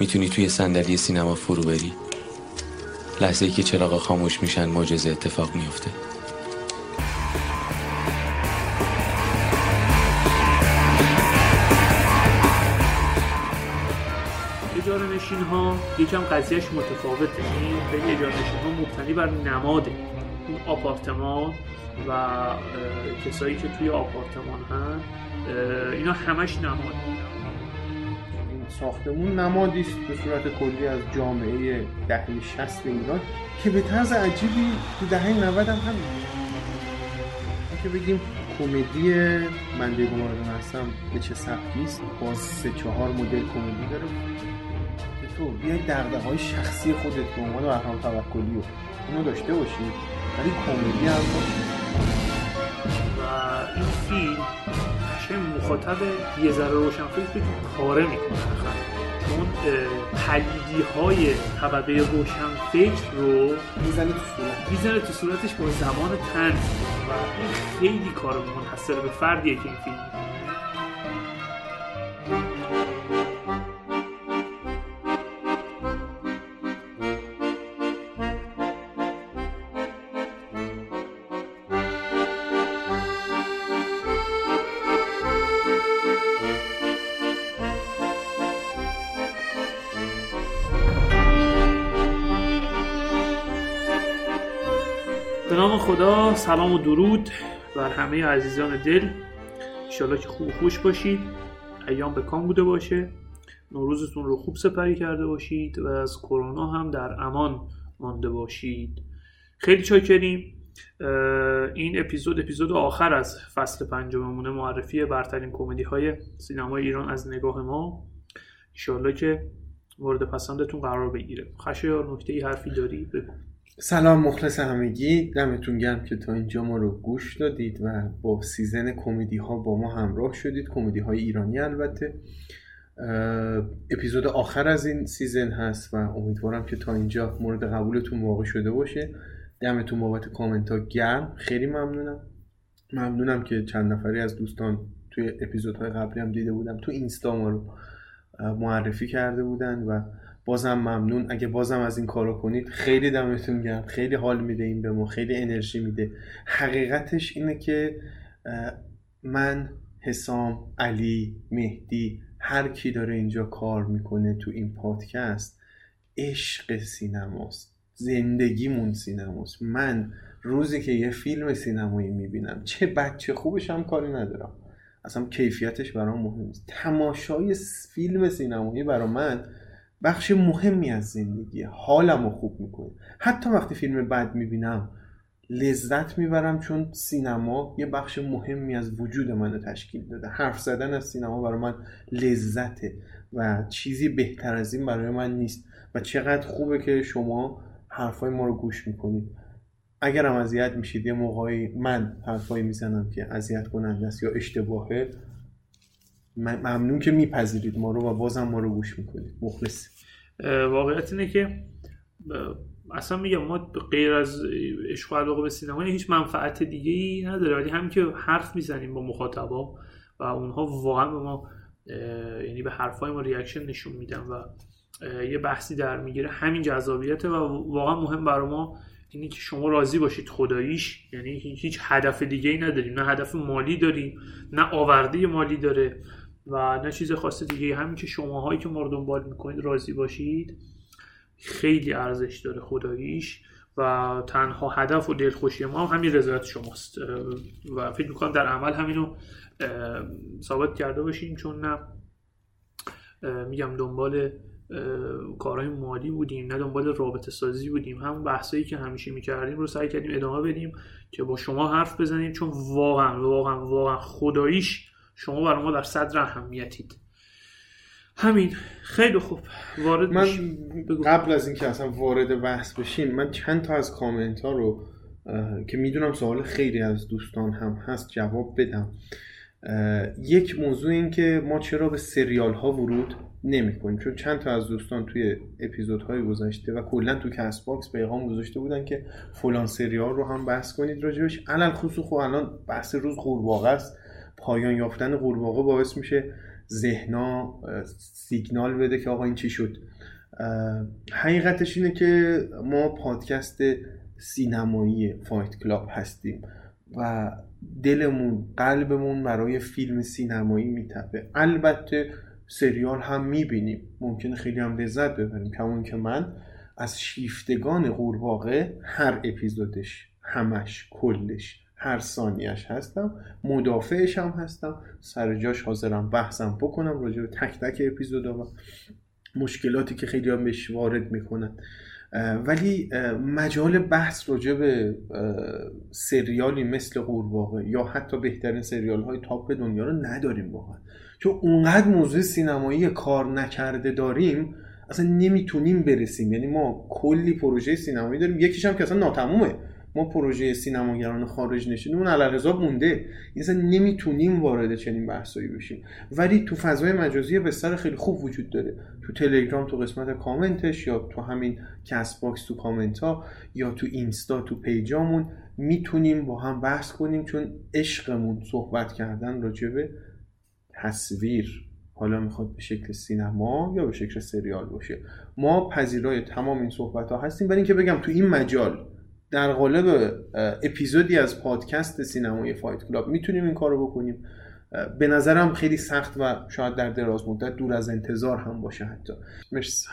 می‌تونی توی صندلی سینما فرو بری؟ لحظه ای که چراغ خاموش میشن معجزه اتفاق میفته اجاره نشین ها یکم قضیهش متفاوته. این به اجاره نشین ها مبتنی بر نماده. اون آپارتمان و کسایی که توی آپارتمان هن اینا همش نماد. این ساختمون نمادی است به صورت کلی از جامعه دهه 60 ایران که به طرز عجیبی تو دهه 90 هم ما که بگیم کمدی من مورد هستم به چه سبکی است با سه چهار مدل کمدی داره. که تو بیای دغدغه های شخصی خودت به عنوان بهرام توکلی رو اونو داشته باشی. ولی کمدی هم باشه و این فیلم چه مخاطب یه ذره روشن فکر که پاره می‌کنه. چون پلیدی های طبقه روشن فکر رو می‌زنی تو صورت. می‌زنه تو صورتش با زمان تن. و این خیلی کار منحصر به فردیه که این فیلم. سلام و درود بر همه عزیزان دل. انشالله که خوب خوش باشید. ایام به کام بوده باشه. نوروزتون رو خوب سپری کرده باشید و از کرونا هم در امان مانده باشید. خیلی چاکریم. این اپیزود اپیزود آخر از فصل پنجممونه معرفی برترین کمدی های سینمای ایران از نگاه ما. انشالله که مورد پسندتون قرار بگیره. خشایار نکته ای حرفی داری؟ بگو. سلام مخلص همگی. دمتون گرم که تا اینجا ما رو گوش دادید و با season کمدی ها با ما همراه شدید. کمدی های ایرانی البته. اپیزود آخر از این season هست و امیدوارم که تا اینجا مورد قبولتون واقع شده باشه. دمتون بابت کامنت ها گرم. خیلی ممنونم. ممنونم که چند نفری از دوستان توی اپیزودهای قبلی هم دیده بودم. تو اینستا ما رو معرفی کرده بودن و بازم ممنون. اگه بازم از این کارو کنید خیلی دمتون گرم. خیلی حال میده این به ما. خیلی انرژی میده. حقیقتش اینه که من حسام علی مهدی هر کی داره اینجا کار می‌کنه تو این پادکست عشق سینماست. زندگیمون سینماست. من روزی که یه فیلم سینمایی می‌بینم چه بچه خوبش هم کاری ندارم. اصلا کیفیتش برام مهم نیست. تماشای فیلم سینمایی برا من بخش مهمی از زندگیه حالم رو خوب می‌کنه. حتی وقتی فیلم بد می‌بینم لذت می‌برم چون سینما یه بخش مهمی از وجود منو تشکیل داده. حرف زدن از سینما برای من لذته و چیزی بهتر از این برای من نیست. و چقدر خوبه که شما حرفای ما رو گوش می‌کنید. اگر هم اذیت میشید یه موقعی من حرفایی می‌زنم که اذیت کننده است یا اشتباهه ممنون که میپذیرید ما رو و بازم ما رو گوش می‌کنید. مخلص. واقعیت اینه که اصلا میگم ما غیر از عشق و علاقه به سینما هیچ منفعت دیگه ای نداره ولی همین که حرف می‌زنیم با مخاطبا و اونها واقعا به ما یعنی به حرفای ما ریاکشن نشون میدن و یه بحثی در می‌گیره همین جذابیته و واقعا مهم برای ما اینه که شما راضی باشید خداییش. یعنی هیچ هدف دیگه ای نداریم. نه هدف مالی داریم نه آورده مالی داره و نه چیز خاص دیگه همین که شماهایی که ما رو دنبال می‌کنید راضی باشید خیلی ارزش داره خداییش و تنها هدف و دلخوشی ما هم همین رضایت شماست. و فکر می‌کنم در عمل همینو ثابت کرده باشیم. چون نه میگم دنبال کارهای مالی بودیم نه دنبال رابطه سازی بودیم. همون بحثایی که همیشه می‌کردیم رو سعی کردیم ادامه بدیم که با شما حرف بزنیم چون واقعا واقعا واقعا خداییش شما برای ما در صدر اهمیتید. همین. خیلی خوب. وارد من. بگو. قبل از اینکه اصلا وارد بحث بشیم من چند تا از کامنت ها رو که می‌دونم سوال خیلی از دوستان هم هست جواب بدم. یک موضوع این که ما چرا به سریال ها ورود نمی کنیم چون چند تا از دوستان توی اپیزودهای گذشته و کلا تو کست باکس پیغام گذاشته بودن که فلان سریال رو هم بحث کنید راجبش. علی‌الخصوص خب الان بحث روز قورباغه است. پایان یافتن قورباغه باعث میشه ذهنا سیگنال بده که آقا این چی شد. حقیقتش اینه که ما پادکست سینمایی فایت کلاب هستیم. و دلمون قلبمون برای فیلم سینمایی میتپه. البته سریال هم می‌بینیم. ممکنه خیلی هم لذت ببریم. کما اینکه من از شیفتگان قورباغه هر اپیزودش همش کلش هر ثانیش هستم. مدافعش هم هستم. سر جاش حاضرم بحثم بکنم راجع به تک تک اپیزودا و مشکلاتی که خیلی هم بهش وارد می‌کنن. ولی مجال بحث راجع به سریالی مثل قورباغه یا حتی بهترین سریال های تاپ دنیا رو نداریم واقعا. چون اونقدر موضوع سینمایی کار نکرده داریم اصلا نمی‌تونیم برسیم. یعنی ما کلی پروژه سینمایی داریم. یکیش هم که اصلا ناتمومه. ما پروژه سینماگران خارج نشینی اون علی‌الحساب مونده اصلا نمی‌تونیم وارد چنین بحثایی بشیم. ولی تو فضای مجازی بستر خیلی خوب وجود داره. تو تلگرام تو قسمت کامنتش یا تو همین کست باکس تو کامنت ها یا تو اینستا تو page امون می‌تونیم با هم بحث کنیم چون عشقمون صحبت کردن راجع به تصویر. حالا می‌خواد به شکل سینما یا به شکل سریال باشه. ما پذیرای تمام این صحبت ها هستیم. ولی اینکه بگم تو این مجال در قالب اپیزودی از پادکست سینمای فایت کلاب می‌تونیم این کارو بکنیم. به نظرم خیلی سخت و شاید در دراز مدت دور از انتظار هم باشه حتی. مرسی.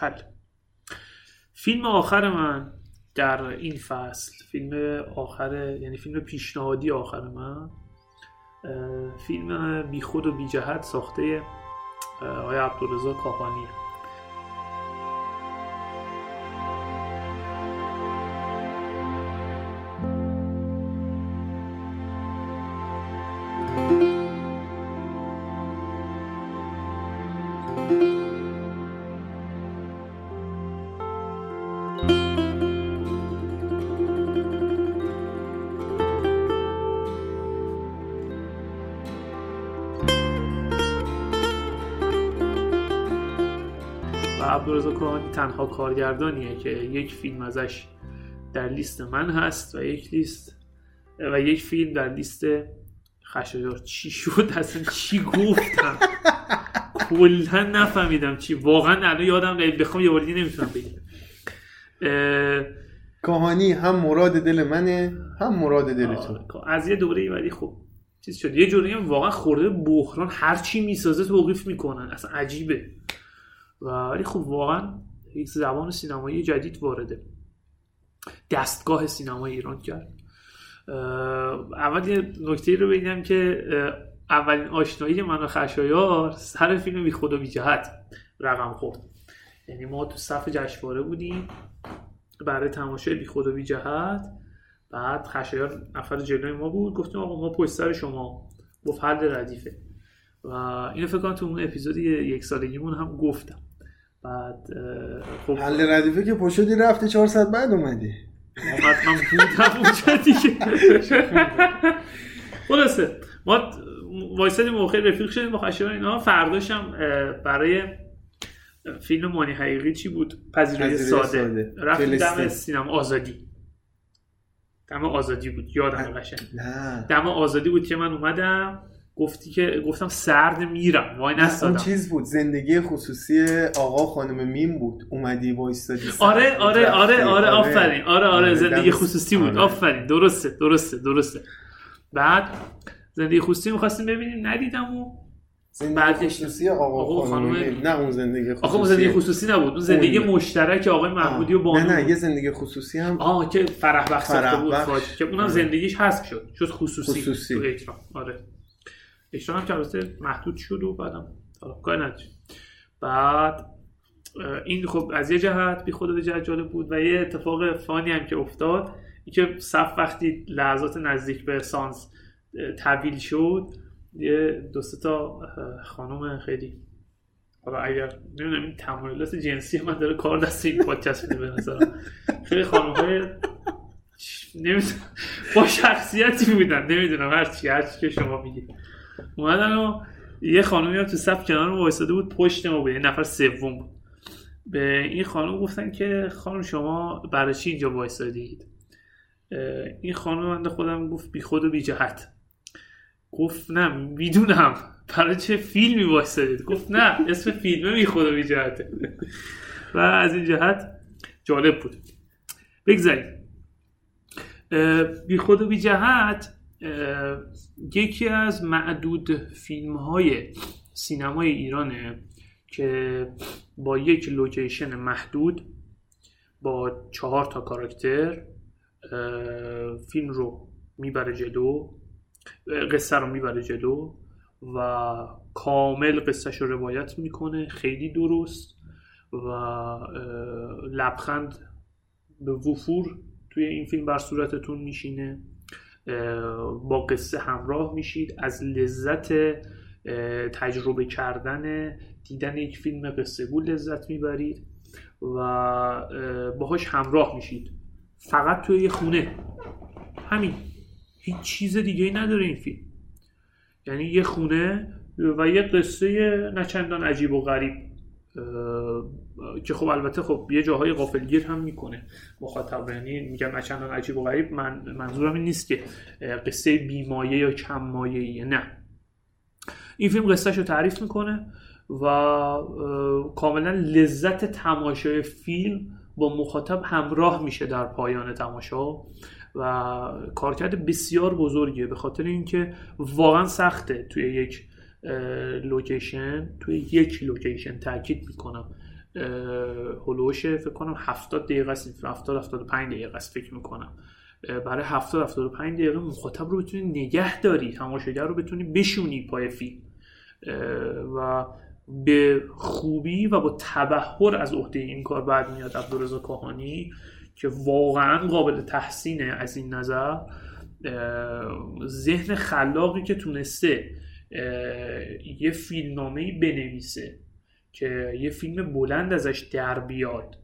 فیلم آخر من در این فصل فیلم آخر یعنی فیلم پیشنهادی آخر من فیلم بیخود و بی جهت ساخته آقای عبدالرزا کاپانیه تنها کارگردانیه که یک فیلم ازش در لیست من هست و یک لیست و یک فیلم در لیست خشایار چی شد؟ اصلا چی گفتم؟ کلا نفهمیدم چی. واقعا الان یادم قیل بخوام یه باری نمی‌تونم بگم. کاهانی هم مراد دل منه هم مراد دل تو. از یه دوره ولی خب چیز شد. یه جوری واقعا خورده بحران هر چی می‌سازه توقیف می‌کنن. اصلا عجیبه. ولی خب واقعا یک زبان سینمایی جدید وارده. دستگاه سینمای ایران کرد. اول یه نکته رو بگم که اولین آشنایی من و خشایار سر فیلم بی و بی جهت رقم خورد. یعنی ما تو صف جشنواره بودیم برای تماشای بی و بی جهت. بعد خشایار نفر جلوی ما بود گفتیم آقا ما پشت سر شما گفت حل ردیفه. و اینو فکر کنم تو اون اپیزود یک سالگیمون هم گفتم. بعد خب حل ردیفه که پشتی رفته 400 بعد اومدی. اومد من بودم اونجا دیگه. خلاصه ما وایسادیم موقع رفیق شدیم. با خشایار اینا. فرداش هم برای فیلم مانی حقیقی چی بود؟ پذیرایی ساده, ساده. رفتیم دم سینما آزادی. دم آزادی بود. یادم قشنگ. دم آزادی بود که من اومدم. گفتی که گفتم سرد میرم وای نستادم اون چیز بود زندگی خصوصی آقا خانم میم بود اومدی وایستادی آره آره آره آره آفرین آره آره زندگی خصوصی بود. آفرین درسته درسته درسته. بعد زندگی خصوصی می‌خواستیم ببینیم ندیدم و زندگی خصوصی آقا, خانم نه اون زندگی خصوصی. آقا زندگی خصوصی نبود. اون زندگی مشترک آقای محمودی و بانو نه نه یه زندگی خصوصی هم آه که فرح بخش بود که اونم زندگیش حذف شد شد خصوصی, خصوصی. تو اکرام. آره. اکران هم البته محدود شد و بعدم کار بعد این خب از یه جهت بی خود به جهت جالب بود و یه اتفاق فانی هم که افتاد این که صف وقتی لحظات نزدیک به سانس طویل شد یه دو تا خانم خیلی حالا اگر نمی‌دونم این تمایلات جنسی من داره کار دست این پادکست میده به نظرم. خیلی خانم های نمی‌دونم با شخصیتی بودن نمی‌دونم هر چی هر چی که شما میگید اومدن و یه خانومی هم تو صف کنار ما وایساده بود پشت ما بود یه نفر سوم. بود به این خانم گفتن که خانم شما برای چی اینجا وایسادید این خانم من خودم گفت بی خود و بی جهت. گفت نه می‌دونم. برای چه فیلمی وایسادید گفت نه اسم فیلمه بی خود و بی جهته و از این جهت جالب بود. بگذاریم. بی خود و بی جهت یکی از معدود فیلم های سینمای ایرانه که با یک لوکیشن محدود با چهار تا کاراکتر فیلم رو می‌بره جلو قصه رو می‌بره جلو و کامل قصهش رو روایت می‌کنه خیلی درست و لبخند به وفور توی این فیلم بر صورتتون میشینه. با قصه همراه میشید. از لذت تجربه کردن دیدن یک فیلم قصه گو لذت می‌برید و باهاش همراه میشید. فقط توی یه خونه. همین. هیچ چیز دیگه نداره این فیلم. یعنی یه خونه و یه قصه نچندان عجیب و غریب. که خب البته خب یه جاهای غافلگیر هم می‌کنه. مخاطب یعنی میگم نچندان عجیب و غریب. من منظورم این نیست که قصه بیمایه یا کم مایه نه. این فیلم قصهش رو تعریف می‌کنه و کاملا لذت تماشای فیلم با مخاطب همراه میشه در پایان تماشا و کارکرد بسیار بزرگیه. به خاطر اینکه واقعا سخته توی یک location توی یک location تاکید می‌کنم. هلوشه فکر کنم 70 دقیقه است 70 75 دقیقه است فکر می‌کنم. برای 70 75 دقیقه مخاطب رو بتونی نگه داری تماشاگر رو بتونی بشونی پای فیلم. و به خوبی و با تبحر از عهده این کار بعد میاد عبدالرضا کاهانی که واقعا قابل تحسینه از این نظر. ذهن خلاقی که تونسته یه فیلمنامه بنویسه. که یه فیلم بلند ازش در بیاد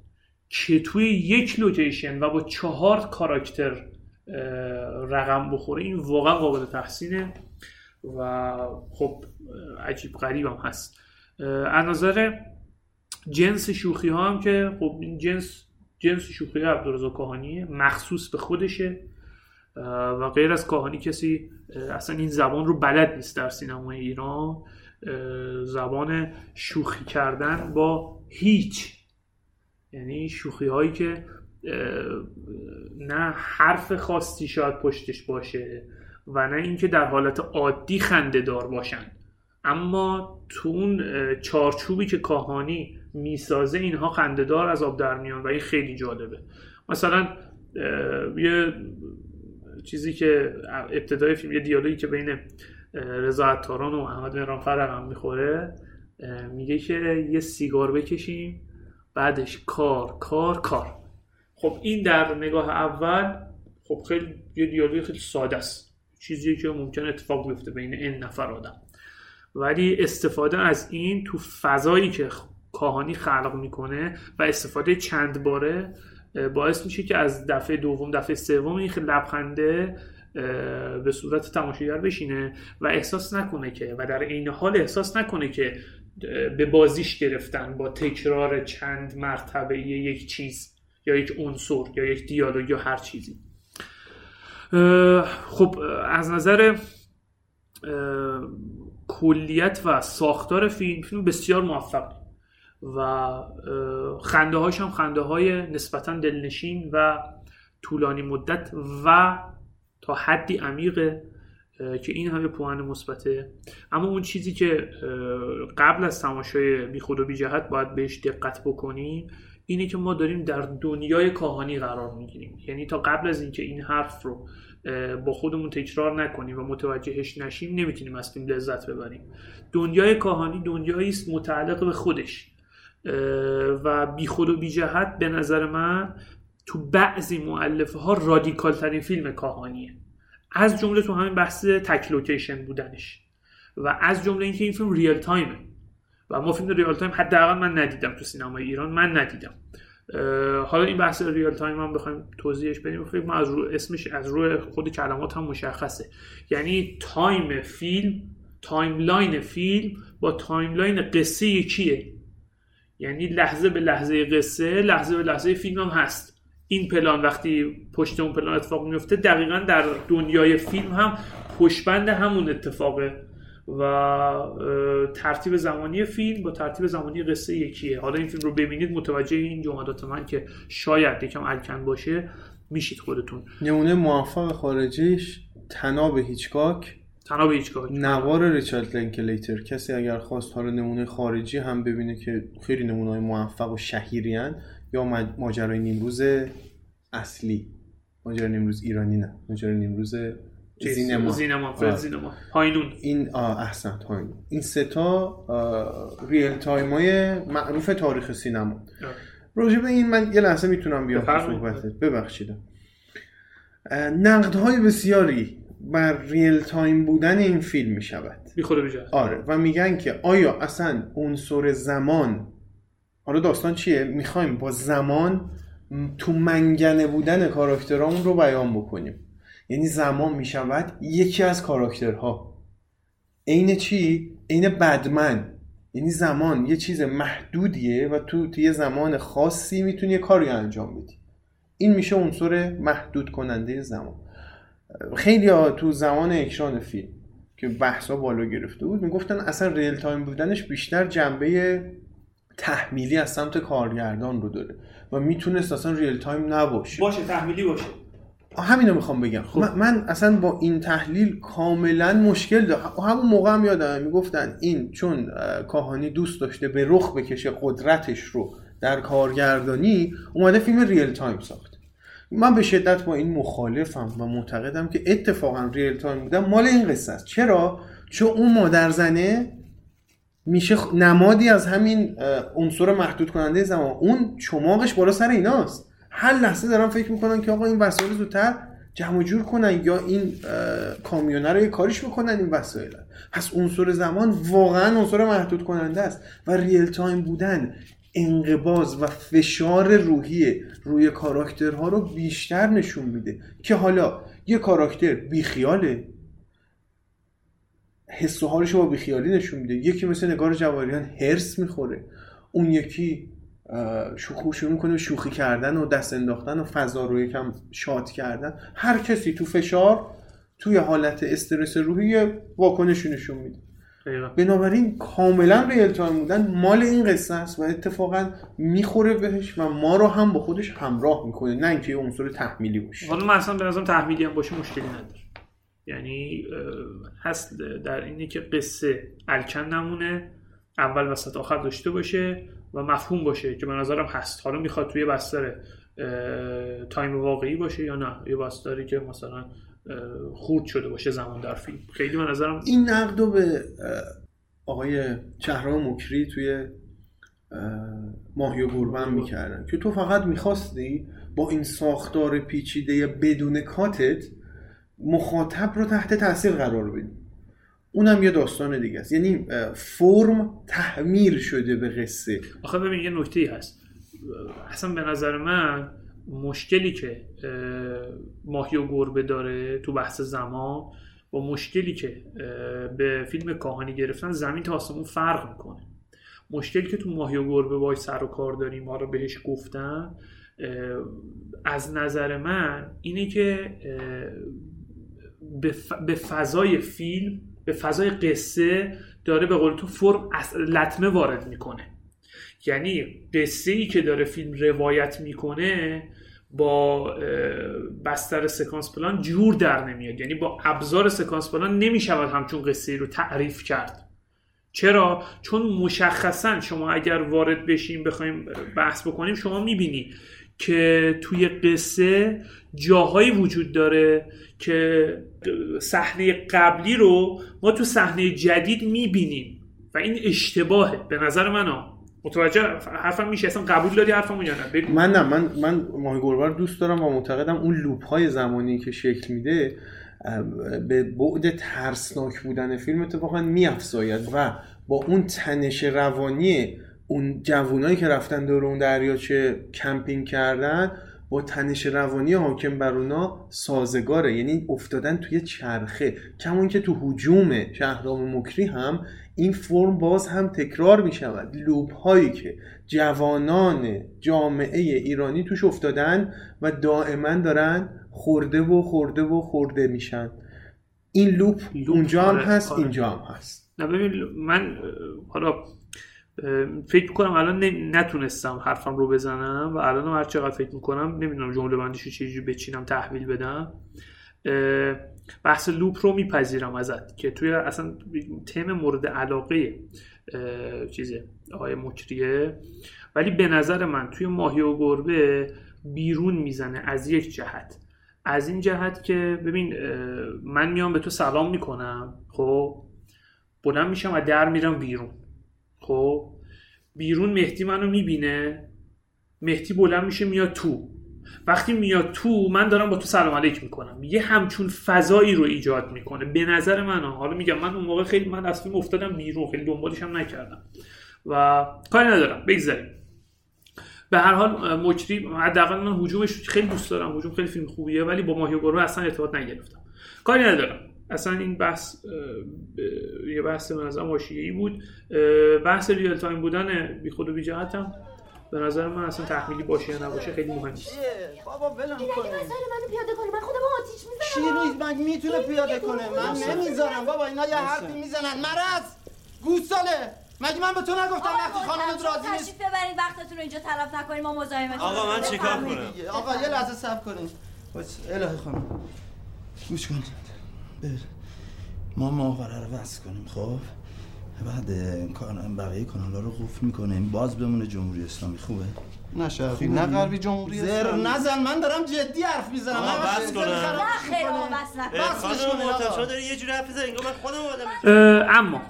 که توی یک لوکیشن و با چهار کاراکتر رقم بخوره این واقعا قابل تحسینه و خب عجیب غریب هم هست از نظر جنس شوخی ها هم که خب این جنس جنس شوخی عبدالرزا کاهانیه مخصوص به خودشه. و غیر از کاهانی کسی اصلا این زبان رو بلد نیست در سینمای ایران. زبان شوخی کردن با هیچ. یعنی شوخی هایی که نه حرف خاصی شاید پشتش باشه و نه اینکه در حالت عادی خنده دار باشن. اما تو اون چارچوبی که کاهانی می‌سازه اینها خندهدار از آب در میان و این خیلی جالبه. مثلا یه چیزی که ابتدای فیلم یه دیالوگی که بین رضا عطاران و احمد مهران فرق هم می‌خوره میگه که یه سیگار بکشیم بعدش کار کار کار. خب این در نگاه اول خب خیلی یه دیالوگ خیلی ساده است. چیزی که ممکن اتفاق بیفته بین این نفر آدم. ولی استفاده از این تو فضایی که کاهانی خلق می‌کنه و استفاده چند باره باعث میشه که از دفعه دوم دفعه سوم این لبخنده به صورت تماشاگر بشینه و احساس نکنه که و در عین حال احساس نکنه که به بازیش گرفتن با تکرار چند مرتبه یک چیز یا یک عنصر یا یک دیالوگ یا هر چیزی. خب از نظر کلیت و ساختار فیلم فیلم بسیار موفق و خنده هاش هم خنده های نسبتا دلنشین و طولانی مدت و تا حدی عمیقه که این همه پوان مثبته. اما اون چیزی که قبل از تماشای بی خود و بی جهت باید بهش دقت بکنیم اینه که ما داریم در دنیای کاهانی قرار می‌گیریم. یعنی تا قبل از اینکه این حرف رو با خودمون تکرار نکنیم و متوجهش نشیم نمی‌تونیم از فیلم لذت ببریم. دنیای کاهانی دنیایی است متعلق به خودش. و بی خود و بی جهت به نظر من تو بعضی مؤلفه ها رادیکال ترین فیلم کاهانیه. از جمله تو همین بحث تک location بودنش و از جمله اینکه این فیلم real time ه. و ما فیلم real time حداقل من ندیدم تو سینمای ایران من ندیدم. حالا این بحث real time هم بخوایم توضیحش بدیم. فکر ما از رو اسمش از روی خود کلمات هم مشخصه. یعنی time فیلم timeline فیلم با timeline قصه یکیه. یعنی لحظه به لحظه قصه لحظه به لحظه فیلم هم هست. این پلان وقتی پشت اون پلان اتفاق میفته دقیقا در دنیای فیلم هم پشت‌بند همون اتفاقه و ترتیب زمانی فیلم با ترتیب زمانی قصه یکیه. حالا این فیلم رو ببینید متوجه این جملات من که شاید یکم الکن باشه میشید خودتون. نمونه موفق خارجیش تناب هیچکاک. تناب هیچکاک. نوار ریچارد لینکلیتر کسی اگر خواست حالا نمونه خارجی هم ببینه که خیلی نمونه های موفق و شهیریان یا ماجرای نیمروز اصلی. ماجرای نیمروز ایرانی نه. ماجرای نیمروز زینما زینما زینما هاینون این احسنت هاینون این سه تا ریل تایم های معروف تاریخ سینما. راجع به این من یه لحظه می‌تونم بیام صحبتت. ببخشید. نقدهای بسیاری بر ریل تایم بودن این فیلم می شود آره. و میگن که آیا اصلا عنصر زمان حالا داستان چیه؟ می‌خوایم با زمان تو منگنه بودن کاراکترامون رو بیان بکنیم. یعنی زمان می‌شود یکی از کاراکترها. عین چی؟ عین بدمن. یعنی زمان یه چیز محدودیه و تو توی زمان خاصی می‌تونی یه کاری انجام بدی. این میشه عنصر محدود کننده زمان. خیلی ها تو زمان اکران فیلم که بحثا بالا گرفته بود می‌گفتن اصلا real time بودنش بیشتر جنبه تحمیلی از سمت کارگردان رو داره و می‌تونست اصلا real time نباشه. باشه تحمیلی باشه. همینو می‌خوام بگم. خب. من, اصلا با این تحلیل کاملا مشکل دارم. همون موقع هم یادم می‌گفتن این چون کاهانی دوست داشته به رخ بکشه قدرتش رو در کارگردانی اومده فیلم real time ساخت. من به شدت با این مخالفم و معتقدم که اتفاقا real time بودن مال این قصه است. چرا؟ چون اون مادر زنه میشه نمادی از همین عنصر محدود کننده زمان. اون چماقش بالا سر ایناست. هر لحظه دارم فکر می‌کنن که آقا این وسایل زودتر جمع جور کنن یا این کامیونه رو یه کاریش بکنن این وسایل پس عنصر زمان واقعا عنصر محدود کننده است و real time بودن انقباض و فشار روحی روی کاراکترها رو بیشتر نشون میده. که حالا یه کاراکتر بیخیاله. حس و حالش رو با بیخیالی نشون میده. یکی مثل نگار جواریان حرص می‌خوره. اون یکی شوخی شروع می‌کنه شوخی کردن و دست انداختن و فضا رو یکم شاد کردن. هر کسی تو فشار توی حالت استرس روحی واکنشی نشون میده. بنابراین کاملا ریل تایم بودن مال این قصه است و اتفاقا می‌خوره بهش و ما رو هم با خودش همراه می‌کنه. نه اینکه یه عنصر تحمیلی باشه. حالا من اصلا به نظرم تحمیلی هم باشه مشکلی نداره. یعنی هست در اینه که قصه الکن نمونه اول وسط آخر داشته باشه و مفهوم باشه که به نظرم هست. حالا می‌خواد توی بستر تایم واقعی باشه یا نه؟ یه بستری که مثلا خورد شده باشه زمان در فیلم. خیلی به نظرم این نقدو به آقای چهرام مکری توی ماهی و گربن می‌کردن که تو فقط می‌خواستی با این ساختار پیچیده بدون کاتت مخاطب رو تحت تاثیر قرار بدی اونم یه داستان دیگه است. یعنی فرم تحمیل شده به قصه. آخه ببین یه نکته هست. اصلا به نظر من مشکلی که ماهی و گربه داره تو بحث زمان با مشکلی که به فیلم کاهانی گرفتن زمین تا آسمون فرق می‌کنه. مشکلی که تو ماهی و گربه وای سر و کار داریم ما رو بهش گفتن از نظر من اینه که به فضای فیلم به فضای قصه داره به قول تو فرم لطمه وارد می‌کنه. یعنی قصه ای که داره فیلم روایت می‌کنه با بستر سکانس پلان جور در نمیاد. یعنی با ابزار سکانس پلان نمی‌شود همچون قصه ای رو تعریف کرد. چرا؟ چون مشخصا شما اگر وارد بشیم بخوایم بحث بکنیم شما می‌بینی که توی قصه جاهایی وجود داره که صحنه قبلی رو ما تو صحنه جدید می‌بینیم و این اشتباهه. به نظر من متوجه حرفم میشه؟ اصلا قبول داری حرفمو یا نه؟ من نه من من ماهی گربه دوست دارم و معتقدم اون لوپ های زمانی که شکل میده به بعد ترسناک بودن فیلم اتفاقا میافزاید و با اون تنش روانی اون جوونایی که رفتن دور اون دریاچه کمپینگ کردن با تنش روانی حاکم بر اونا سازگاره. یعنی افتادن توی چرخه. کمون که تو حجوم شهرام مکری هم این فرم باز هم تکرار می شود لوب هایی که جوانان جامعه ایرانی توش افتادن و دائما دارن خورده و خورده و خورده میشن. این لوپ, لوپ، اونجا هم آره، هست آره. اینجا هم هست. نه ببین من حالا فکر می‌کنم الان نتونستم حرفم رو بزنم و الان هر چقدر فکر می‌کنم نمی‌دونم جمله بندیش رو چجوری بچینم تحویل بدم. بحث لوپ رو میپذیرم ازت که توی اصلا تم مورد علاقه چیزه آقای مکریه. ولی به نظر من توی ماهی و گربه بیرون می‌زنه از یک جهت. از این جهت که ببین من میام به تو سلام می‌کنم خب؟ بلند میشم و در میرم بیرون. خب بیرون مهدی منو می‌بینه. مهدی بلند میشه میاد تو. وقتی میاد تو من دارم با تو سلام علیک می‌کنم. یه همچون فضایی رو ایجاد می‌کنه. به نظر من ها. حالا میگم من اون موقع خیلی من از فیلم افتادم بیرون خیلی دنبالش هم نکردم. و کاری ندارم. بگذاریم. به هر حال مجری حداقل من هجومش خیلی دوست دارم. هجوم خیلی فیلم خوبیه ولی با ماهی و گربه اصلا ارتباط نگرفتم. کاری ندارم. اصلا این بحث یه بحث به نظر ای بود. بحث real time بودن بی خود و بی جهتم به نظر من اصلا تحمیلی باشه یا نباشه خیلی مهم نیست؟ بابا ولم کنه وسایل منو پیاده کنی من خودم آتیش چی می‌زنم روی من می‌تونه پیاده کنه؟ من نمی‌ذارم. بابا اینا یه حرفی می‌زنن. مرض! گوساله! مگه من به تو نگفتم وقتی خانمت راضی نیست؟ تشریف ببرید وقتتون رو اینجا تلف نکنیم ما مزاحمتون آقا من چیکار. کنم؟ آقا یه لحظه صبر کنید. باش الهی خانم. گوش کن. ما ماهواره رو وصل کنیم خب؟ بعد بقیه کانال رو قفل می‌کنیم. باز بمونه جمهوری اسلامی. خوبه؟ نه شرقی نه غربی جمهوری زر. نزن من دارم جدی حرف می‌زنم. آقا، بس کنم. نه خیر آقا بس نکن بس خانم داری یه جوری حرف می‌زنی انگار من خودم آدم اما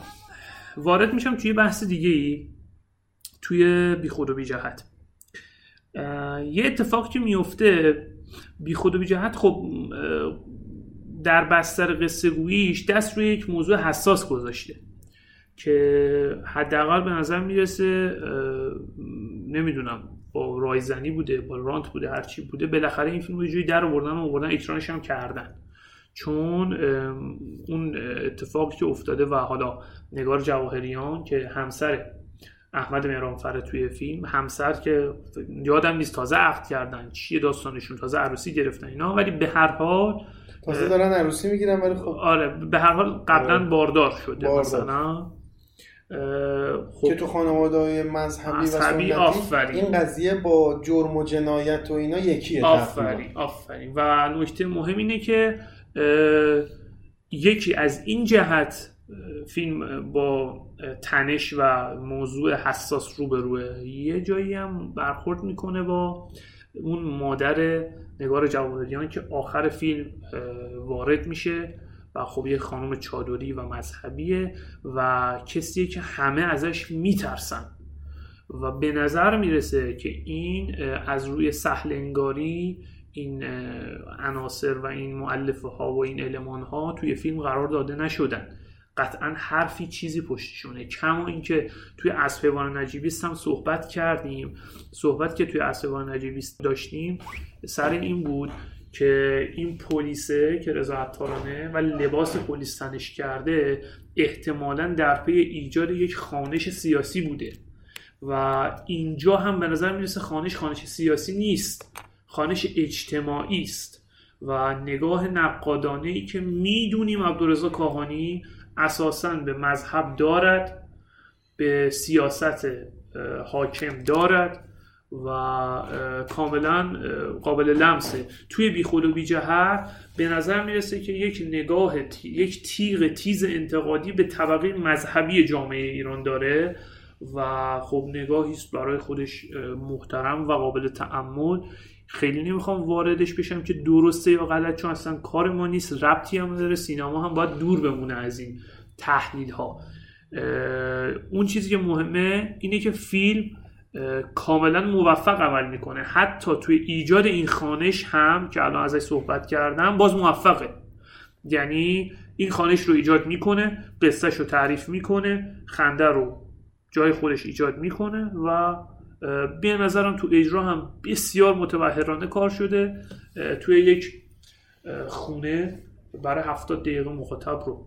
وارد میشم توی بحث دیگه ای. توی بی خود و بی جهت. یه اتفاق که میفته بی خود و بی جهت خب در بستر قصه گوییش دست روی یک موضوع حساس گذاشته که حداقل به نظر می‌رسه نمی‌دونم با رایزنی بوده با رانت بوده هرچی بوده بالاخره این فیلم جوری در آوردن و آوردن اکرانش هم کردن. چون اون اتفاقی که افتاده و حالا نگار جواهریان که همسر احمد مهرانفر توی فیلم همسر که یادم نیست تازه عقد کردن چیه داستانشون تازه عروسی گرفتن اینا ولی به هر حال تازه دارن عروسی می‌گیرن ولی خب آره به هر حال قبلا آره. باردار شده باردار. مثلا خب که تو خانواده های مذهبی, مذهبی و آفرین. این قضیه با جرم و جنایت و اینا یکیه آفرین آفرین و نکته مهم اینه که یکی از این جهت فیلم با تنش و موضوع حساس روبروه یه جایی هم برخورد می‌کنه با اون مادر نگار جواهریان که آخر فیلم وارد میشه و خب یه خانم چادری و مذهبیه و کسیه که همه ازش میترسن. و به نظر می‌رسه که این از روی سهل انگاری این عناصر و این معلفه ها و این علمان ها توی فیلم قرار داده نشدن. قطعا حرفی چیزی پشتشونه کما اینکه توی اسفوان نجیبیست هم صحبت کردیم. صحبت که توی اسفوان نجیبیست داشتیم سر این بود که این پلیسه که رضا عطارانه و لباس پلیس تنش کرده احتمالا در پی ایجاد یک خانش سیاسی بوده. و اینجا هم به نظر می‌رسه خانش خانش سیاسی نیست. خانش اجتماعی است. و نگاه نقادانه ای که می‌دونیم عبدالرضا کاهانی اساسا به مذهب دارد به سیاست حاکم دارد و کاملا قابل لمسه. توی بی خود و بی جهت به نظر می‌رسه که یک نگاه یک تیغ تیز انتقادی به طبقه مذهبی جامعه ایران داره و خب نگاهی است برای خودش محترم و قابل تأمل. خیلی نمی‌خوام واردش بشم که درسته یا غلط چون اصلا کار ما نیست. ربطی هم داره سینما هم باید دور بمونه از این تحلیل ها اون چیزی که مهمه اینه که فیلم کاملا موفق عمل می‌کنه. حتی توی ایجاد این خانش هم که الان ازش صحبت کردم باز موفقه. یعنی این خانش رو ایجاد می‌کنه قصهش رو تعریف می‌کنه خنده رو جای خودش ایجاد می‌کنه و به نظرم تو اجرا هم بسیار متبهرانه کار شده. توی یک خونه برای هفتاد دقیقه مخاطب رو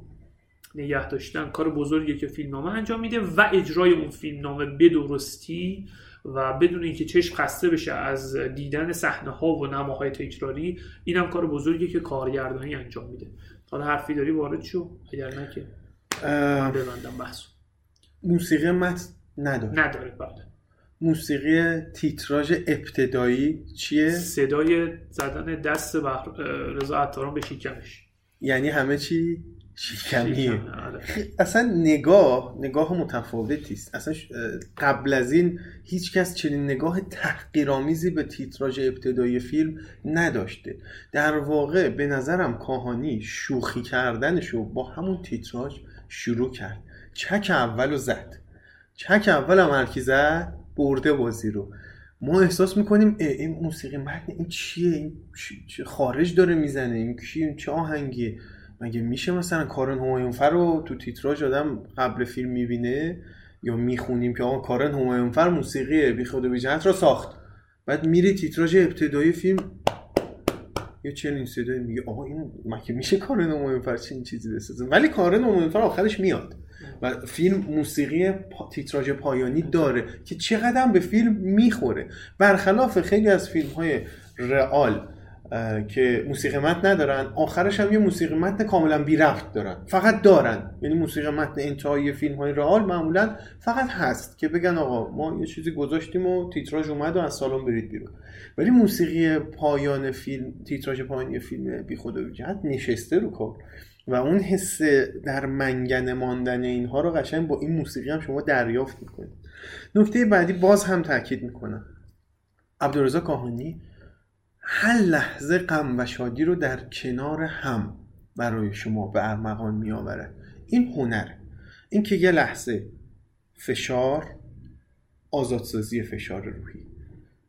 نگه داشتن. کار بزرگی که فیلمنامه انجام میده و اجرای اون فیلمنامه به درستی و بدون اینکه چشم خسته بشه از دیدن صحنه ها و نماهای تکراری اینم کار بزرگی که کارگردانی انجام میده. حالا حرفی داری؟ وارد شو. اگر نه که ببندم بحث موسیقی متن نداره. نداره بله. موسیقی تیتراژ ابتدایی چیه؟ صدای زدن دست بر رضا عطاران به شکمش یعنی همه چی شیکمیه. آره. اصلا نگاه نگاه متفاوتی است. اصلا قبل از این هیچ کس چنین نگاه تحقیرآمیزی به تیتراژ ابتدایی فیلم نداشته. در واقع به نظرم کاهانی شوخی کردنشو با همون تیتراژ شروع کرد. چک اول زد. چک اول هم هرکی زد؟ برده بازی رو. ما احساس می‌کنیم اه، این موسیقی متن این چیه؟ این چی- خارج داره می‌زنه. این این چه آهنگیه؟ مگه میشه مثلا کارن همایونفر رو تو تیتراژ آدم قبل فیلم می‌بینه؟ یا می‌خونیم که آقا کارن همایونفر موسیقی بی خود و بی جهت را ساخت. بعد میری تیتراژ ابتدایی فیلم یه چنین صدایی میگه آقا این مگه میشه کارن همایونفر چنین چیزی بسازه؟ ولی کارن همایونفر آخرش میاد. و فیلم موسیقی. تیتراژ پایانی داره که چقدر به فیلم می‌خوره. برخلاف خیلی از فیلم های رئال که موسیقی متن ندارن آخرش هم یه موسیقی متن کاملا بی ربط دارن. فقط دارن. یعنی موسیقی متن انتهایی فیلم های رئال معمولا فقط هست که بگن آقا ما یه چیزی گذاشتیم و تیتراژ اومد و از سالن برید بیرون. ولی موسیقی پایان فیلم تیتراژ پایانی فیلم بی خود و نشسته رو کار. و اون حس در منگنه ماندن اینها رو قشنگ با این موسیقی هم شما دریافت می‌کنید. نکته بعدی باز هم تاکید می‌کنم. عبدالرضا کاهانی هر لحظه غم و شادی رو در کنار هم برای شما به ارمغان میآورد. این هنره این که یه لحظه فشار آزادسازی فشار روحی.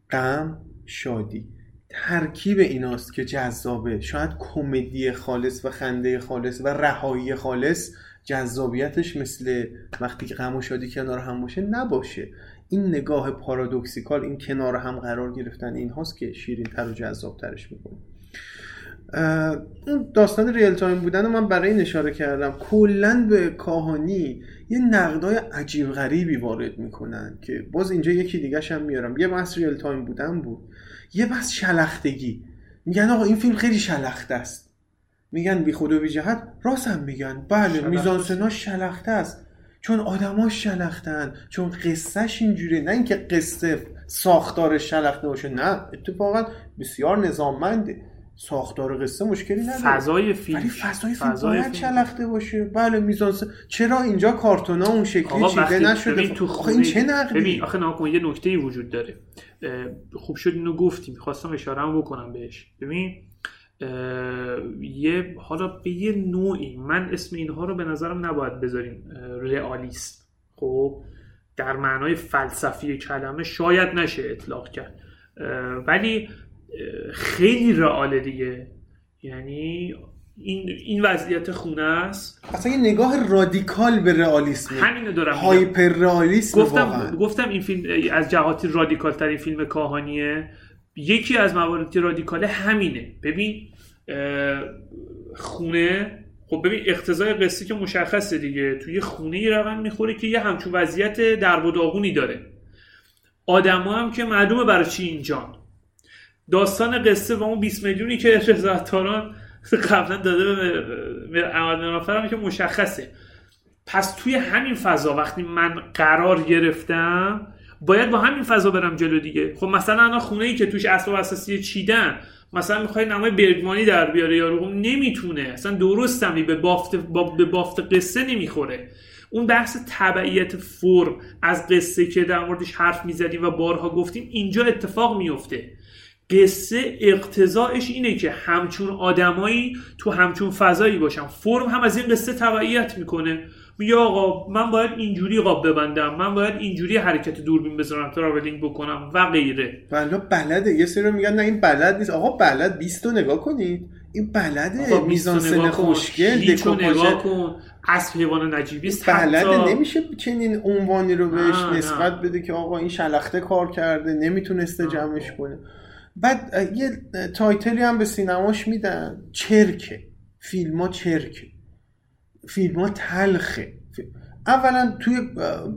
غم شادی. ترکیب ایناست که جذابه. شاید کمدی خالص و خنده خالص و رهایی خالص جذابیتش مثل وقتی که غم و شادی کنار هم باشه نباشه. این نگاه پارادوکسیکال این کنار هم قرار گرفتن این هاست که شیرین تر و جذاب ترش می‌کنه اون داستان real time بودن رو من برای این اشاره کردم. کلا به کاهانی یه نقدای عجیب غریبی وارد می‌کنن که باز اینجا یکی دیگه هم میارم. یه بحث real time بودن بود. یه بحث شلختگی. میگن آقا این فیلم خیلی شلخته است. میگن بی خود و بی جهت. راست هم میگن. بله شلخته میزانسناش شلخته است. چون آدماش شلختن. چون قصهش اینجوره نه اینکه قصه ساختار شلخته باشه. نه اتفاقا بسیار نظاممنده. ساختار قصه مشکلی نداره. فضای فیلم. ولی فضای فیلم فضای باید. شلخته باشه. بله میزانسن چرا اینجا کارتونا اون شکلی چیده نشده؟ تو آخه این خونه چه نقدی؟ ببین آخه ناکن یه نکته ای وجود داره. خوب شد اینو گفتی. می‌خواستم اشاره بکنم بهش. ببین یه حالا به یه نوعی من اسم اینها رو به نظرم نباید بذاریم رئالیست. خب؟ در معنای فلسفی کلمه شاید نشه اطلاق کرد. ولی خیلی رئاله دیگه. یعنی این این وضعیت خونه است. اصلا یه نگاه رادیکال به رئالیسم. همینو دارم میگم. هایپر رئالیسم گفتم واقعا. گفتم این فیلم از جهاتی رادیکال ترین فیلم کاهانیه. یکی از مواردی رادیکاله همینه. ببین خونه خب ببین اقتضای قصه که مشخصه دیگه. توی خونه یه رقم می‌خوره که یه همچون وضعیت درب و داغونی داره. آدما هم که معلومه برای چی اینجان. داستان قصه و اون 20 میلیونی که رضا عطاران قبلا داده به هم که مشخصه. پس توی همین فضا وقتی من قرار گرفتم باید با همین فضا برم جلو دیگه. خب مثلا الان خونه ای که توش اسباب اساسی چیدن مثلا می‌خوای نمای برگمانی در بیاره یارو خب نمی‌تونه. اصلا درستمی به بافت با- به بافت قصه نمی‌خوره. اون بحث تبعیت فرم از قصه که در موردش حرف می‌زدیم و بارها گفتیم اینجا اتفاق میفته قصه اقتضاعش اینه که همچون آدمایی تو همچون فضایی باشن. فرم هم از این قصه تبعیت می‌کنه. میگه آقا من باید اینجوری قاب ببندم. من باید اینجوری حرکت دوربین بذارم تراولینگ بکنم و غیره. والا بلده. یه سری میگن نه این بلد نیست. آقا بلد 20 رو نگاه کنید. این بلده. میزانسن خوشگل نگاه کن. اسب حیوان نجیبی است بلده. حتی نمیشه چنین عنوانی رو بهش نسبت. بده که آقا این شلخته کار کرده نمی‌تونسته جمعش کنه. بعد یه تایتلی هم به سینماش میدن. چرکه. فیلم ها چرکه. فیلم ها تلخه اولا توی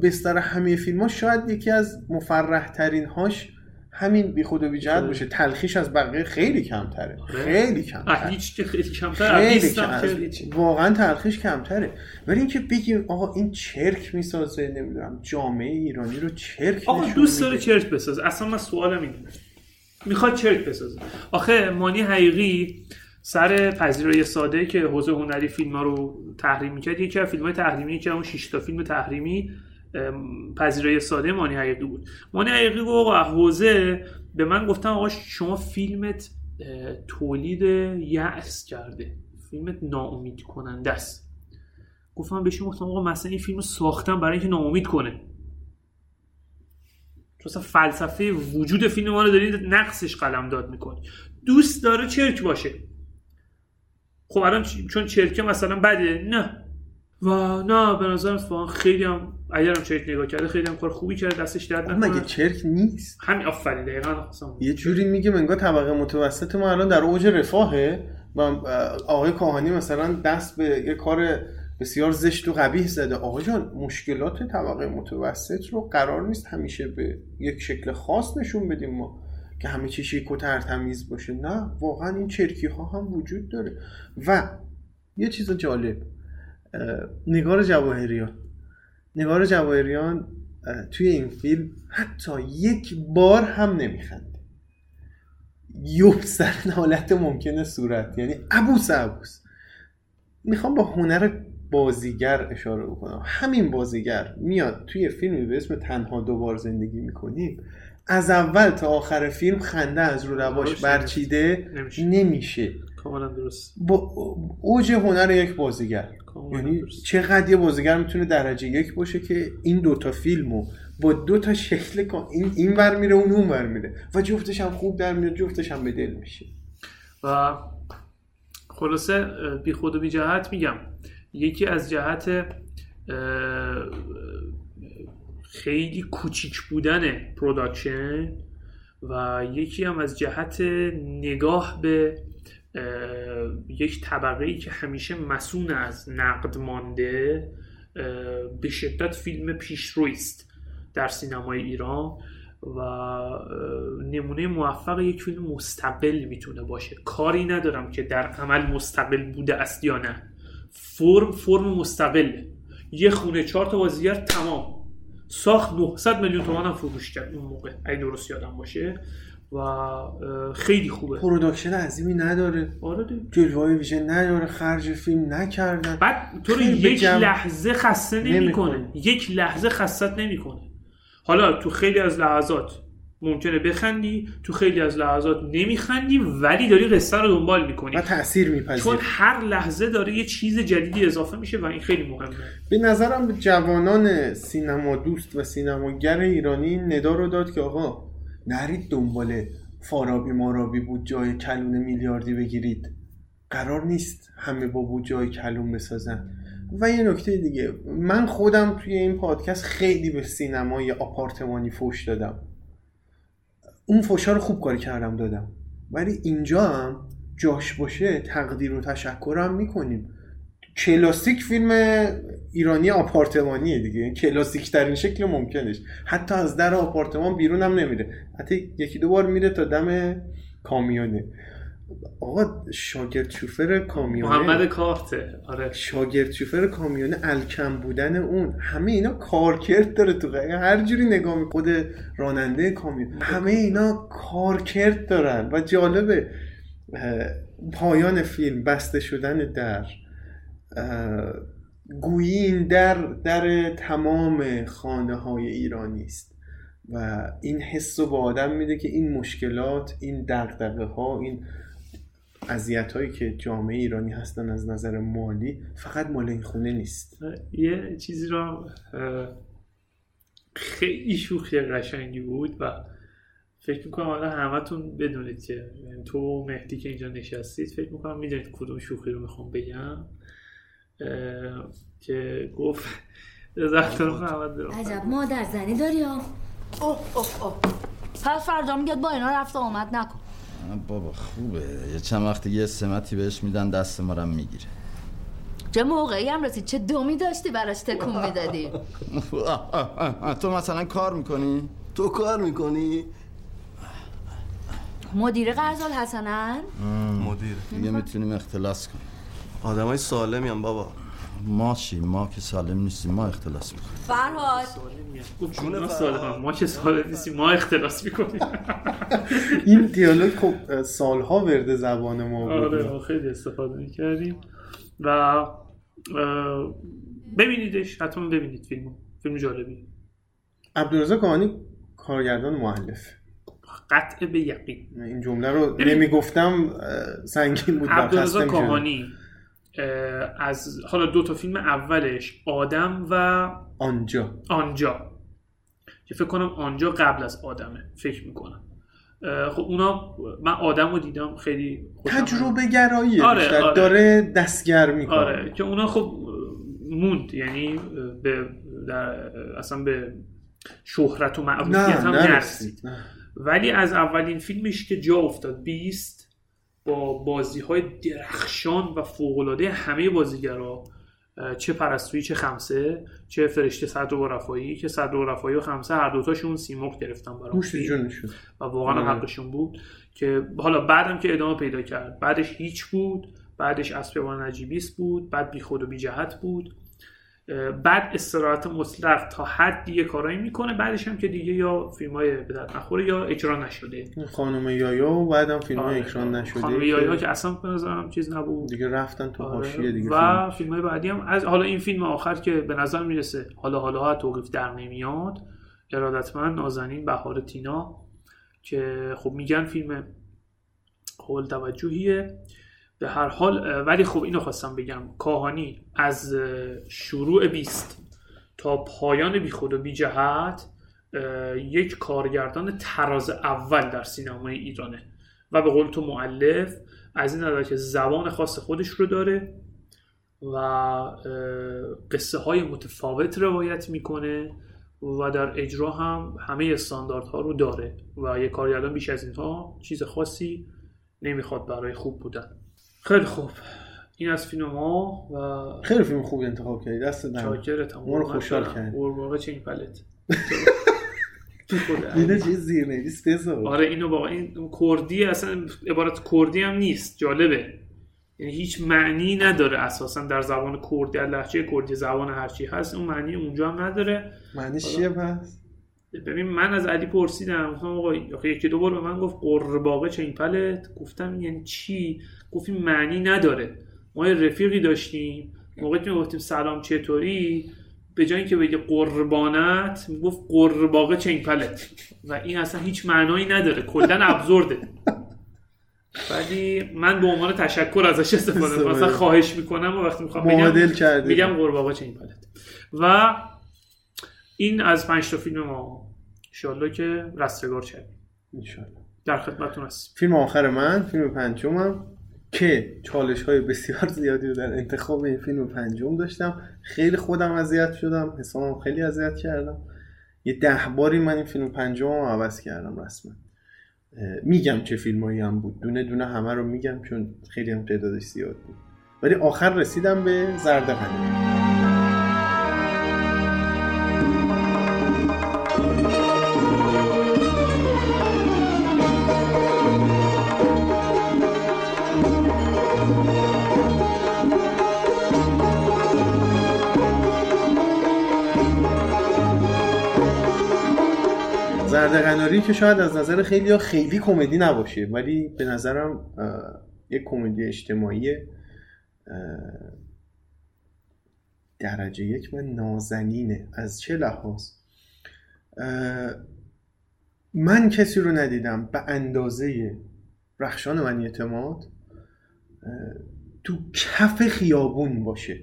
بستر همه فیلم ها شاید یکی از مفرح ترین هاش همین بی خود و بی جهت باشه. تلخیش از بقیه خیلی کمتره. خیلی کمتره. هیچ که خیلی کمتر خیلی نیستم کم- که از- هیچ. واقعا تلخیش کمتره. ولی اینکه بگیم آقا این چرک می‌سازه نمی‌دونم جامعه ایرانی رو چرک آقا دوست داره. چرک بسازه. اصلا من سوالم اینه. می‌خواد چرک بسازه. آخه مانی حقیقی سر پذیرای ساده که حوزه هنری فیلم ها رو تحریم می‌کرد یکی از فیلم های تحریمی که اون 6 تا فیلم تحریمی پذیرای ساده مانی حقیقی بود. مانی حقیقی آقا حوزه به من گفتن آقا شما فیلمت تولید یأس کرده فیلمت ناامید کننده است. گفتم بهشون گفتم آقا مثلا این فیلم ساختم برای اینکه ناامید کنه. چون اصلا فلسفه وجود فیلم ما رو داری نقصش قلم داد می‌کنی. دوست داره چرک باشه. خب الان چون چرکه مثلا بده. نه. و نه به نظرم اتفاقا خیلی هم اگرم چرک نگاه کرده خیلی هم کار خوبی کرده دستش درد آقا مگه نکنه. چرک نیست؟ همین آفرین دقیقاً. یه جوری میگه انگار طبقه متوسط ما الان در اوج رفاهه و آقای کاهانی مثلا دست به یه کار بسیار زشت و قبیح زده. آقا جان مشکلات طبقه متوسط رو قرار نیست همیشه به یک شکل خاص نشون بدیم ما که همه چی شیک و ترتمیز باشه. نه واقعا این چرکی ها هم وجود داره. و یه چیز جالب نگار جواهریان. نگار جواهریان اه، توی این فیلم حتی یک بار هم نمیخنده. یبسرن حالت ممکنه صورت. یعنی ابوس ابوس می‌خوام با هنر بازیگر اشاره بکنم. همین بازیگر میاد توی فیلمی به اسم تنها دوبار زندگی می‌کنیم از اول تا آخر فیلم خنده از رو درست. برچیده نمیشه. نمیشه. کاملا درست. با اوج هنر یک بازیگر. یعنی. چقدر یه بازیگر می‌تونه درجه یک باشه که این دوتا فیلمو با دو تا شکل این این ور میره اون اون ور میره. و جفتش هم خوب در میاد جفتش هم به دل میشه. و خلاصه بی خود و بی جهت میگم. یکی از جهت خیلی کوچیک بودن production و یکی هم از جهت نگاه به یک طبقه ای که همیشه مصون از نقد مانده به شدت فیلم پیشروی است در سینمای ایران و نمونه موفق یک فیلم مستقل می‌تونه باشه. کاری ندارم که در عمل مستقل بوده است یا نه. فرم فرم مستقله یه خونه چهار تا بازیگر تمام. ساخت 900 میلیون تومان هم فروش کرد اون موقع اگه درست یادم باشه. و خیلی خوبه. production عظیمی نداره. آره. جلوه ویژه نداره خرج فیلم نکردن بعد تو رو یک لحظه خسته نمی‌کنه. نمی‌کنه. یک لحظه خستت نمی‌کنه. حالا تو خیلی از لحظات ممکنه بخندی تو خیلی از لحظات نمیخندی ولی داری قصه رو دنبال می‌کنی. و تاثیر چون میپذیره هر لحظه داره یه چیز جدیدی اضافه میشه و این خیلی مهمه. به نظرم جوانان سینما دوست و سینماگر ایرانی ندا رو داد که آقا نرید دنبال فارابی مارابی بود جای کلون میلیاردی بگیرید. قرار نیست همه با بود جای کلون بسازن. و یه نکته دیگه من خودم توی این پادکست خیلی به سینمای آپارتمانی فوش دادم. اون فوشا رو خوب کاری کردم دادم. ولی اینجا هم جاش باشه تقدیر و تشکرم می‌کنیم. کلاسیک فیلم ایرانی آپارتمانیه دیگه. کلاسیک ترین شکل ممکنش. حتی از در آپارتمان بیرون هم نمیره. حتی یکی دو بار میره تا دم کامیونه آقا شاگرد شوفر کامیونه محمد کارته آره. شاگرد شوفر کامیونه الکم بودن اون. همه اینا کارکرد داره تو قضیه. هر جوری نگاه می خود راننده کامیون. همه اینا کارکرد دارن. و جالبه پایان فیلم بسته شدن در. گویی این در در تمام خانه های ایرانی است. و این حس رو به آدم میده که این مشکلات این دقدقه ها این اذیت هایی که جامعه ایرانی هستن از نظر مالی فقط مال این خونه نیست. یه چیزی رو اه، خیلی شوخی قشنگی بود و فکر می‌کنم حالا همتون بدونید که تو و مهدی که اینجا نشستید فکر می‌کنم می‌دونید کدوم شوخی رو می‌خوام بگم. که گفت. عجب مادر زنی داری ها. اوه اوه اوه. پس فردا میگه با اینا رفت و آمد نکن. بابا خوبه. یه چند وقت یه سمتی بهش میدن دست ما رو هم می‌گیره. چه موقعی هم رسید چه دومی داشتی براش تکون می‌دادی؟ تو مثلا کار می‌کنی؟ تو کار می‌کنی؟ مدیر قرضال حسنن؟ مدیر. دیگه می‌تونیم اختلاس کنیم. آدم های سالمی هم بابا. ما چی؟ ما که سالم نیستیم ما اختلاس می‌کنیم. فرهاد. گفت جون سالم. ما که سالم نیستیم ما اختلاس می‌کنیم. این دیالوگ خب سالها ورد زبان ما بود. آره ما خیلی استفاده می‌کردیم. و ببینیدش حتما ببینید فیلمو. فیلم جالبی عبدالرزاق کاهانی کارگردان مؤلف. قطع به یقین. این جمله رو. نمی‌گفتم سنگین بود عبدالرزاق اه، از حالا دو تا فیلم اولش آدم و آنجا آنجا که فکر کنم آنجا قبل از آدمه فکر می‌کنم خب اونا من آدم رو دیدم خیلی. تجربه گرایی آره،. آره. داره دستگر می‌کنه آره که اونا خب موند یعنی به در اصلا به شهرت و معروفیت هم نرسید. ولی از اولین فیلمش که جا افتاد بیست با بازی های درخشان و فوقلاده همه بازیگرا چه پرستویی چه خمسه چه فرشته صدر و رفایی که صدر و رفایی و خمسه هر دوتاشون سیمرغ گرفتن شد و واقعا آره. حقشون بود که حالا بعدم که ادامه پیدا کرد بعدش هیچ بود بعدش اسبوان نجیبیس بود بعد بی خود و بی جهت بود. بعد استراحت مطلق تا حدی یه کارایی می‌کنه بعدش هم که دیگه یا فیلم های به درد نخوره یا اجرا نشده خانم یایا و بعدم فیلم های آره. اکران نشده خانم یایا که اصلا به نظرم چیز نبود دیگه رفتن تو آره. حاشیه دیگه و فیلم های بعدی هم از حالا این فیلم آخر که به نظر می‌رسه حالا حالا ها توقیف در نمیاد ارادتمند نازنین بهار تینا که خب میگن فیلم قابل توجهیه به هر حال ولی خب اینو خواستم بگم. کاهانی از شروع بیست تا پایان بی خود و بی جهت یک کارگردان تراز اول در سینمای ایرانه. و به قول تو معلف از این نظر که زبان خاص خودش رو داره و قصه های متفاوت روایت می‌کنه و در اجرا هم همه استانداردها رو داره و یه کارگردان بیش از اینها چیز خاصی نمی‌خواد برای خوب بودن. خیلی خوب. این از فیلم ما و خیلی فیلم خوبی انتخاب کردی. دست در چاکرتم ما رو خوشحال کرد. قرباغه چین پلت. دیده چه زیر نویس بذار. آره اینو واقعا این کردی اصلا عبارت کردی هم نیست. جالبه. یعنی هیچ معنی نداره اساسا در زبان کردی لهجه کردی زبان هرچی هست. اون معنی اونجا هم نداره. معنیش چیه پس؟ ببین من از علی پرسیدم. گفتم آقا یکی دو بار به من گفت قرباغه چین پلت. گفتم یعنی چی؟ گفت این معنی نداره. ما یه رفیقی داشتیم. موقعی که گفتیم سلام چطوری؟ به جای اینکه بگه قربانت می‌گفت قرباغه چین پلت. و این اصلا هیچ معنایی نداره. کلا ابزورده. ولی من به عنوان تشکر ازش استفاده می‌کنم. مثلا خواهش می‌کنم و وقتی می‌خوام بگم میگم قرباغه چین پلت. و این از پنج تا فیلم ما. انشالله که رستگار شد انشالله. در خدمتتون هست فیلم آخر من فیلم پنجمم که چالش های بسیار زیادی رو در انتخاب این فیلم پنجم داشتم. خیلی خودم اذیت شدم حسابم خیلی اذیت کردم. یه ده باری من این فیلم پنجم رو عوض کردم رسما. میگم چه فیلمایی هم بود. دونه دونه همه رو میگم چون خیلی هم تعدادش زیاد بود. ولی آخر رسیدم به زرد قناری قناری که شاید از نظر خیلی ها خیلی کمدی نباشه ولی به نظرم یک کمدی اجتماعی درجه یک و نازنینه از چه لحاظ. من کسی رو ندیدم به اندازه رخشان من اعتماد تو کف خیابون باشه.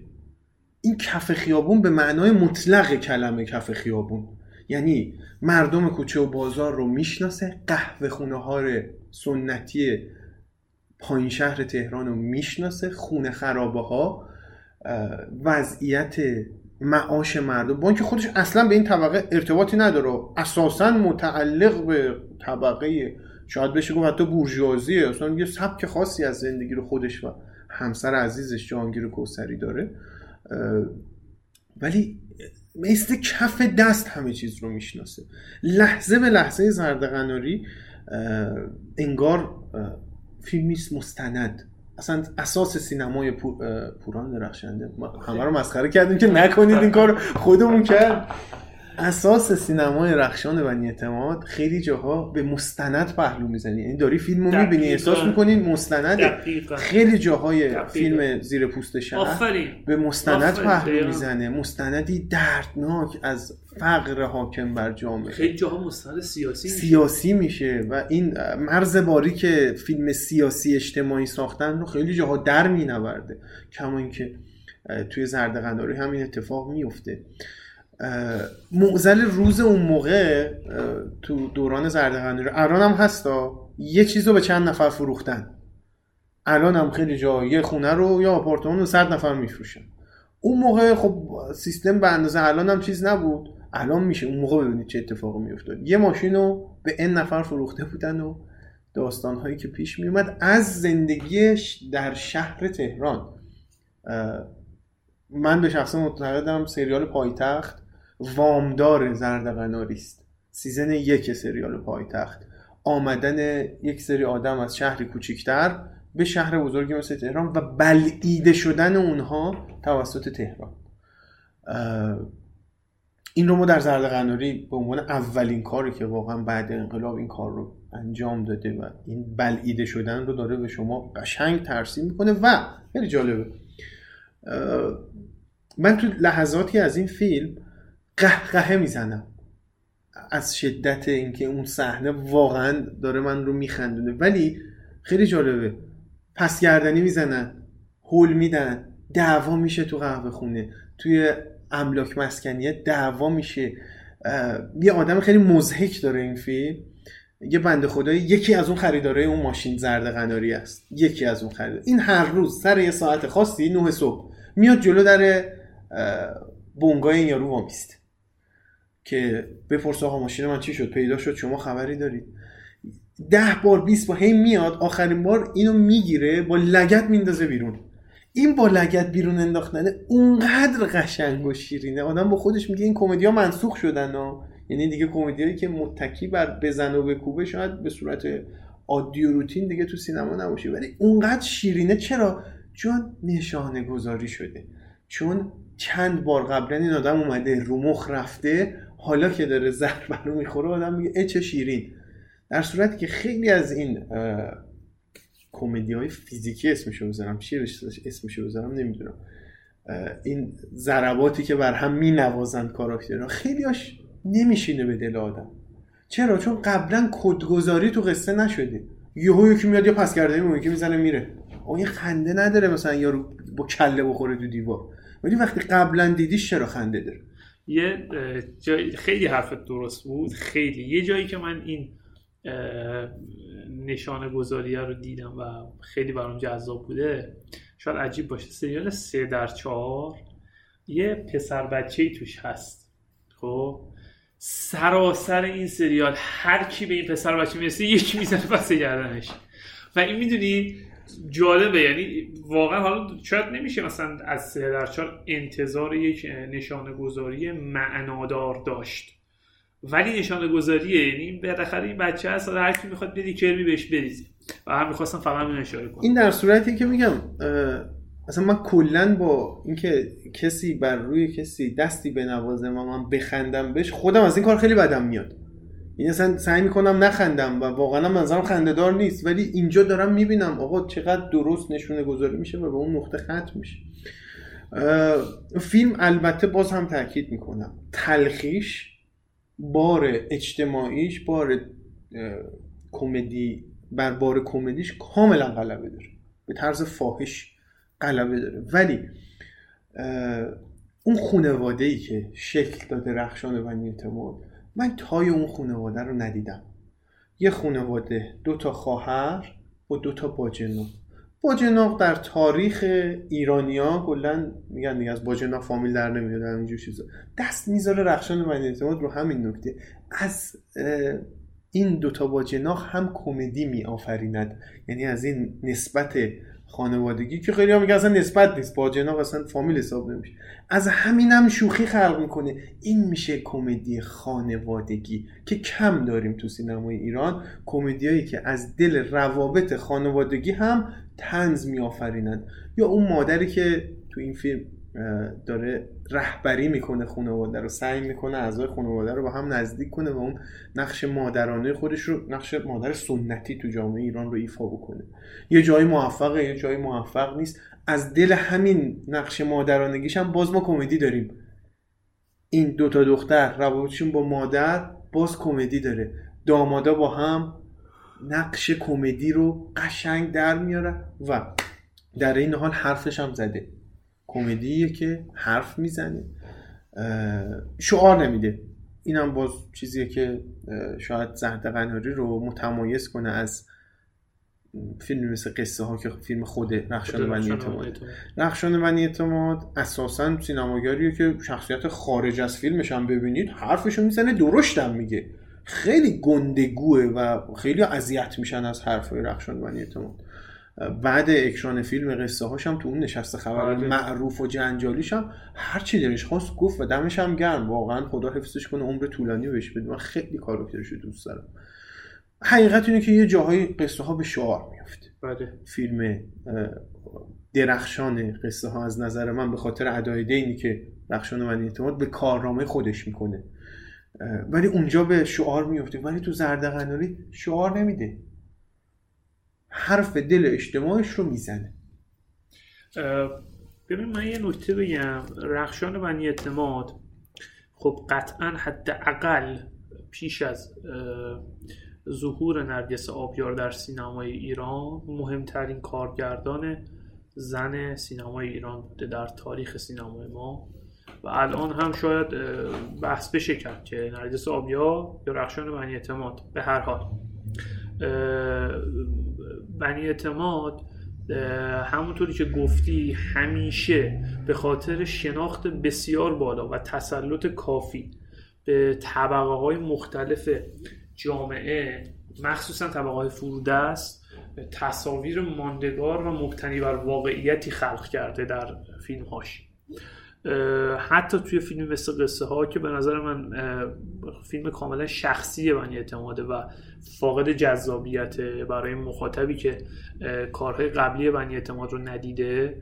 این کف خیابون به معنای مطلق کلمه کف خیابون. یعنی مردم کوچه و بازار رو می‌شناسه قهوه خونه ها سنتی پایین شهر تهران رو می‌شناسه خونه خرابه ها وضعیت معاش مردم. با اینکه خودش اصلا به این طبقه ارتباطی نداره. اساسا متعلق به طبقه شاید بشه گفت حتی بورژوازیه. اصلا یه سبک خاصی از زندگی رو خودش و همسر عزیزش جهانگیر کوسری داره. ولی مثل کف دست همه چیز رو می‌شناسه. لحظه به لحظه زرد قناری انگار فیلمی مستند. اصلا اساس سینمای پوران درخشنده. همه رو مسخره کردیم که نکنید این کار خودمون کرد اساس سینمای رخشان بنی اعتماد خیلی جاها به مستند پهلو می‌زنی یعنی داری فیلم رو می‌بینی. احساس می‌کنی مستنده. خیلی جاهای دقیقاً. فیلم زیر پوست شهر به مستند. پهلو. می‌زنه مستندی دردناک از فقر حاکم بر جامعه خیلی جاها مستند سیاسی میشه. سیاسی میشه و این مرز باری که فیلم سیاسی اجتماعی ساختن رو خیلی جاها در مینورده کما اینکه توی زرد قناری همین اتفاق میفته اه، معضل روز اون موقع تو دوران زرد قناری الان هم هستا یه چیز رو به چند نفر فروختن. الان هم خیلی جا. یه خونه رو یا آپارتمان رو صد نفر میفروشن. اون موقع خب سیستم به اندازه الان هم چیز نبود. الان میشه. اون موقع ببینید چه اتفاقی میافتاد. یه ماشین رو به ان نفر فروخته بودن و داستان هایی که پیش میومد از زندگیش در شهر تهران. من به شخص معتقدم سریال پایتخت وامدار زرد قناری است. سیزن یک سریال پایتخت. آمدن یک سری آدم از شهری کوچیکتر به شهر بزرگی مثل تهران و بلعیده شدن اونها توسط تهران. این رو ما در زرد قناری به عنوان اولین کاری که واقعا بعد انقلاب این کار رو انجام داده و این بلعیده شدن رو داره به شما قشنگ ترسیم می‌کنه و خیلی جالبه. من تو لحظاتی از این فیلم قهقهه می‌زنم. از شدت اینکه اون صحنه واقعا داره من رو میخندونه. ولی خیلی جالبه. پس گردنی می‌زنن هول میدن دعوا میشه تو قهوه خونه. توی املاک مسکنیه دعوا میشه. یه آدم خیلی مزهک داره این فیلم. یه بنده خدایی یکی از اون خریدارای اون ماشین زرد قناری است. یکی از اون خرید این هر روز سر یه ساعت خاصی نه صبح میاد جلو در بنگاه این یارو وامیست. که بپرس آقا ماشین من چی شد؟ پیدا شد شما خبری دارید. ده بار 20 بار هی میاد آخرین بار اینو می‌گیره با لگت میندازه بیرون. این با لگت بیرون انداختنه اونقدر قشنگ و شیرینه. آدم با خودش میگه این کمدی ها منسوخ شدن ها. یعنی دیگه کمدیایی که متکی بر بزن و بکوبه شاید به صورت عادی و روتین دیگه تو سینما نباشه. ولی اونقدر شیرینه. چرا؟ چون نشانه گذاری شده. چون چند بار قبلا این آدم اومده رو مخ رفته حالا که داره ضربه رو می‌خوره آدم میگه ای چه شیرین. در صورتی که خیلی از این کمدی های فیزیکی اسمشو بذارم چی اسمشو بذارم نمی‌دونم. این ضرباتی که بر هم می نوازن کاراکترها خیلی هاش نمیشینه به دل آدم. چرا؟ چون قبلا کدگذاری تو قصه نشده یهو یکی میاد یا پس کرده اون که می‌زنه میره. اون یه خنده نداره مثلا یارو با کله بخوره تو دیوار. ولی وقتی قبلا دیدیش چرا خنده داره؟ یه جای خیلی حرفت درست بود. خیلی. یه جایی که من این نشانه گذاریه رو دیدم و خیلی برام جذاب بوده شاید عجیب باشه سریال سه در چهار یه پسر بچه توش هست. خب؟ سراسر این سریال هر کی به این پسر بچه می‌رسه یکی می‌زنه پس گردنش. و این می‌دونی جالبه یعنی واقعا حالا شاید نمیشه مثلا از سه در چهار انتظار یک نشانه گذاری معنادار داشت. ولی نشانه گذاریه یعنی بالاخره این بچه هست هر کی می‌خواد بدی کرمی بهش بریزه و هم می‌خواستم فقط اینو اشاره کنم. این در صورتی که میگم اصلا من کلا با اینکه کسی بر روی کسی دستی بنوازه و من بخندم بهش خودم از این کار خیلی بدم میاد. این اصلا سعی می‌کنم نخندم و واقعا منظرم خندهدار نیست. ولی اینجا دارم می‌بینم آقا چقدر درست نشونه گذاری میشه و به اون نقطه ختم میشه. فیلم البته باز هم تاکید می‌کنم. تلخیش بار اجتماعیش بار کمدی بر بار کمدیش کاملا غلبه داره. به طرز فاحش غلبه داره. ولی اون خانواده ای که شکل داده رخشان بنی اعتماد من تای اون خانواده رو ندیدم. یه خانواده دو تا خواهر و دو تا باجناق. باجناق در تاریخ ایرانیا کلا میگن دیگه از باجناق فامیل در نمیاد اینجور چیزا. دست می‌ذاره رخشان بنی اعتماد رو همین نکته. از این دوتا باجناق هم کمدی می آفریند یعنی از این نسبت خانوادگی که خیلی هم میگه اصلا نسبت نیست. با جناب اصلا فامیل حساب نمیشه. از همین هم شوخی خلق می‌کنه. این میشه کمدی خانوادگی که کم داریم تو سینمای ایران. کمدیایی که از دل روابط خانوادگی هم تنز میآفرینند. یا اون مادری که تو این فیلم داره رهبری می‌کنه خانواده رو سعی می‌کنه اعضای خانواده رو با هم نزدیک کنه و اون نقش مادرانه خودش رو نقش مادر سنتی تو جامعه ایران رو ایفا بکنه. یه جایی موفقه یه جایی موفق نیست. از دل همین نقش مادرانگیش هم باز ما کمدی داریم. این دوتا دختر روابطشون با مادر باز کمدی داره. دامادا با هم نقش کمدی رو قشنگ در میاره و در این حال حرفش هم زده. کمدیه که حرف می‌زنه. شعار نمیده. اینم باز چیزیه که شاید زهد قناری رو متمایز کنه از فیلم مثل قصه ها که فیلم خود رخشان بنی اعتماد. رخشان بنی اعتماد اساسا سینماگریه که شخصیت خارج از فیلمش هم ببینید حرفشو می‌زنه درشتم میگه. خیلی گندگوه و خیلی اذیت میشن از حرفای رخشان بنی اعتماد. بعد اکران فیلم قصه هاشم تو اون نشسته خبر معروف و جنجالیش هم هر چی دلش خواست گفت و دمش هم گرم. واقعا خدا حفظش کنه عمر طولانی بهش بده. من خیلی کاراکترش دوست دارم. حقیقت اینه که یه جاهای قصه ها به شعار میفته بله. فیلم درخشان قصه ها از نظر من به خاطر ادای دینی که رخشان من اعتماد به کارنامه خودش می‌کنه. ولی اونجا به شعار میفته ولی تو زرد شعار نمیده. حرف دل اجتماعش رو می‌زنه. ببین من یه نکته بگم. رخشان بنی اعتماد خب قطعا حداقل پیش از ظهور نرگس آبیار در سینمای ایران مهمترین کارگردان زن سینمای ایران بوده در تاریخ سینمای ما. و الان هم شاید بحث بشه کرد که نرگس آبیار یا رخشان بنی اعتماد به هر حال. بنی اعتماد همونطوری که گفتی همیشه به خاطر شناخت بسیار بالا و تسلط کافی به طبقه های مختلف جامعه مخصوصا طبقه های فرودست تصاویر ماندگار و مبتنی بر واقعیتی خلق کرده در فیلم هاش حتی توی فیلم مثل قصه ها که به نظر من فیلم کاملا شخصی بنی اعتماده و فاقد جذابیت برای مخاطبی که کارهای قبلی بنی اعتماد رو ندیده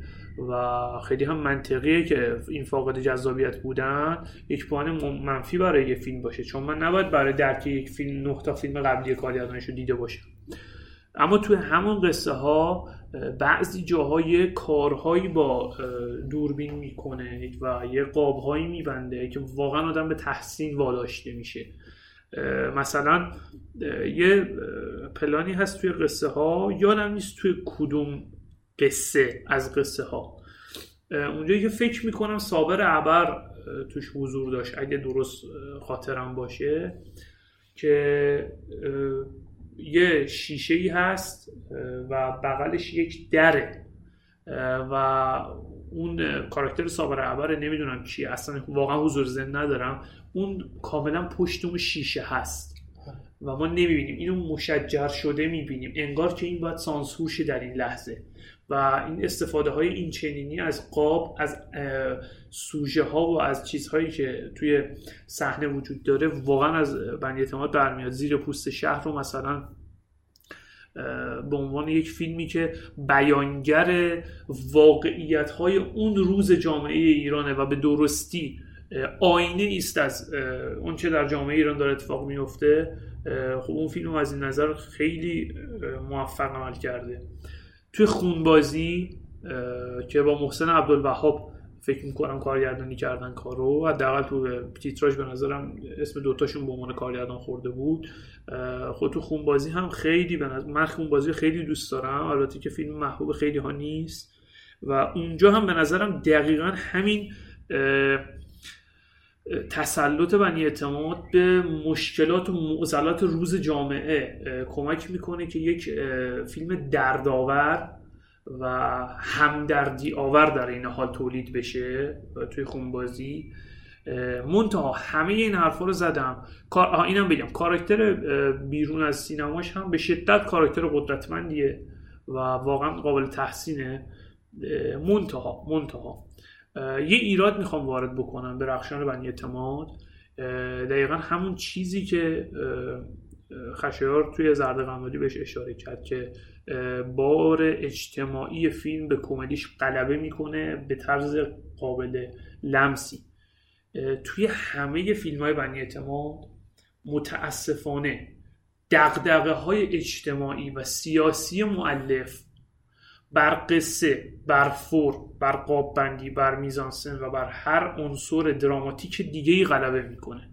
و خیلی هم منطقیه که این فاقد جذابیت بودن یک پوان منفی برای یه فیلم باشه. چون من نباید برای درک یک فیلم نه تا فیلم قبلی کارگردانش رو دیده باشم. اما توی همون قصه ها بعضی جاهای کارهایی با دوربین می‌کنه و یه قابهایی میبنده که واقعا آدم به تحسین واداشته میشه. مثلا یه پلانی هست توی قصه ها یادم نیست توی کدوم قصه از قصه ها اونجایی که فکر می‌کنم صابر عبر توش حضور داشت اگه درست خاطرم باشه که یه شیشه ای هست و بغلش یک دره. و اون کاراکتر صابر عبر نمی‌دونم چیه اصلا واقعا حضور زن ندارم. اون کاملا پشت اون شیشه هست. و ما نمی‌بینیم اینو مشجر شده می‌بینیم. انگار که این باید سانسور در این لحظه. و این استفاده های این چنینی از قاب از سوژه ها و از چیزهایی که توی صحنه وجود داره واقعا از بنی اعتماد برمیاد. زیر پوست شهر رو مثلا به عنوان یک فیلمی که بیانگر واقعیت های اون روز جامعه ایرانه و به درستی آینه است از اون چه در جامعه ایران داره اتفاق میفته خب اون فیلم از این نظر خیلی موفق عمل کرده. توی خونبازی که با محسن عبدالوهاب فکر می‌کنم کارگردانی کردن کارو حداقل تو تیتراژ به نظرم اسم دوتاشون به عنوان کارگردان خورده بود. خود تو خونبازی هم خیلی به نظر من خونبازی خیلی دوست دارم البته که فیلم محبوب خیلی ها نیست. و اونجا هم به نظرم دقیقا همین تسلط بنی اعتماد به مشکلات و معضلات روز جامعه کمک می‌کنه که یک فیلم دردآور و همدردی آور در این حال تولید بشه توی خونبازی منتها همه این حرفا رو زدم. اینم بگم کاراکتر بیرون از سینماش هم به شدت کاراکتر قدرتمندیه و واقعا قابل تحسینه. منتها منتها. یه ایراد می‌خوام وارد بکنم به رخشان بنی اعتماد. دقیقا همون چیزی که خشایار توی زرد غمادی بهش اشاره کرد که بار اجتماعی فیلم به کمدیش غلبه می‌کنه به طرز قابل لمسی. توی همه فیلم های بنی اعتماد متاسفانه دقدقه های اجتماعی و سیاسی معلف بر قصه بر فور بر قاب بندی بر میزانسن و بر هر عنصر دراماتیک دیگه ای غلبه می‌کنه.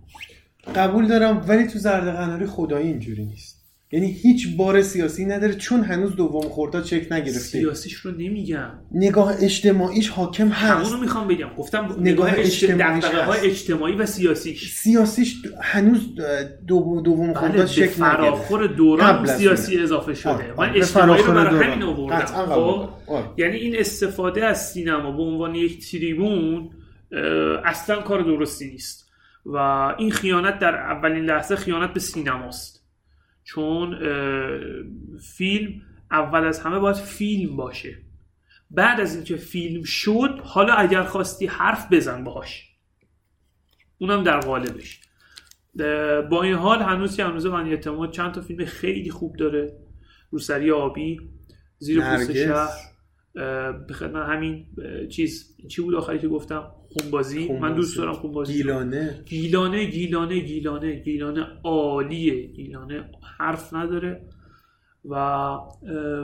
قبول دارم ولی تو زرد قناری خدایی اینجوری نیست. یعنی هیچ بار سیاسی نداره چون هنوز دوم خورداد چک نگرفته. سیاسیش رو نمیگم. نگاه اجتماعیش حاکم هست. همونو می‌خوام بگم. گفتم نگاه نگاه اجتماعیش اجتماعی هست. اجتماعی و سیاسیش. سیاسیش هنوز دو دوم بله خورداد به شکل فراخور نگرفته دوران سیاسی. اضافه شده. آره، من آره، به اجتماعی رو برای. همین آوردم. خب. آره. یعنی این استفاده از سینما به عنوان یک تریبون اصلا کار درستی نیست. و این خیانت در اولین لحظه خیانت به سینماست. چون فیلم اول از همه باید فیلم باشه. بعد از اینکه فیلم شد حالا اگر خواستی حرف بزن باهاش. اونم در قالبش. با این حال هنوز که هنوز من اعتماد چند تا فیلم خیلی خوب داره. روسری آبی زیر پوست. شهر. خدمت همین چیز چی بود آخری که گفتم؟ خونبازی. من دوست دارم خونبازی. گیلانه. گیلانه گیلانه گیلانه گیلانه عالیه. گیلانه حرف نداره و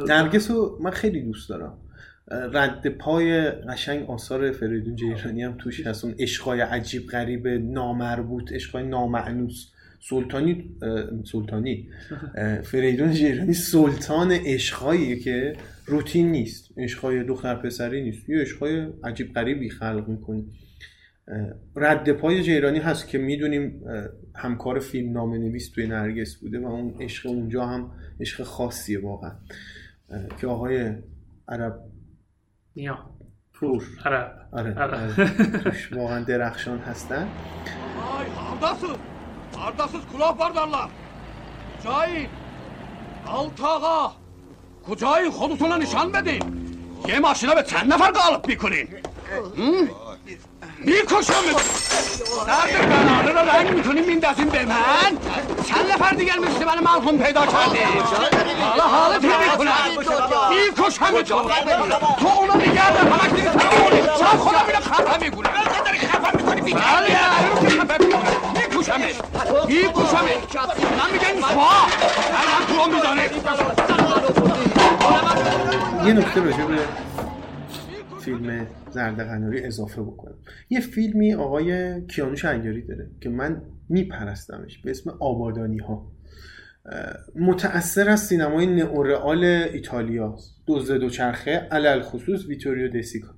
نرگس رو من خیلی دوست دارم. رد پای قشنگ آثار فریدون جیرانی هم توش هست. اون عشقای عجیب غریب نامربوط عشقای نامعنوس. سلطانی سلطانی فریدون جیرانی سلطان عشقایی که روتین نیست عشقای دختر پسری نیست. یه عشقای عجیب غریبی خلق می‌کنه رد پای جیرانی هست که می‌دونیم همکار فیلم نامه نویس توی نرگس بوده و اون عشق اونجا هم عشق خاصیه واقعا. که آقای عرب نیا. پور. عرب. آره, عرب. آره. واقعا درخشان هستن. Hardasız kulak bardarlar. Kucayin. Altı ağa. Kucayin konusuna nişan bedin. Yem aşına ve sen nefer kalıp bir kulin. Hı? Bir. Derdi kararı da ben bütün mindesin be ben. Sen nefer diğer Müslümanı malhum peyda kerdi. Hala halı tebrik kulen. Bir koşamız. To ona de famak diğer tarafı. Sen kola bile kafa mi kulen. بله میکوشمه من می‌زنه یه نکته راجع به فیلم زرد قناری اضافه بکنم. یه فیلمی آقای کیانوش انگاری داره که من میپرستمش به اسم آبادانی ها متأثر از سینمای نئورئال ایتالیا. دزد دوچرخه علل خصوص ویتوریو دسیکا.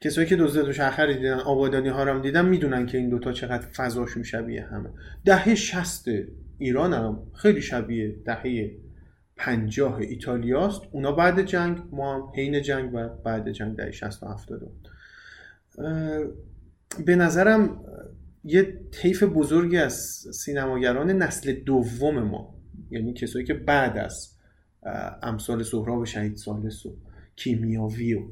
کسایی که دزد دوچرخه دیدن آبادانی ها هم دیدن می‌دونن که این دوتا چقدر فضاشون شبیه همه. دهه شست ایران هم خیلی شبیه دهه پنجاه ایتالیاست اونا بعد جنگ ما هم حین جنگ و بعد جنگ دهه شست و هفتاد. به نظرم یه طیف بزرگی از سینماگران نسل دوم ما یعنی کسایی که بعد از امثال سهراب شهید سالس و کیمیاوی و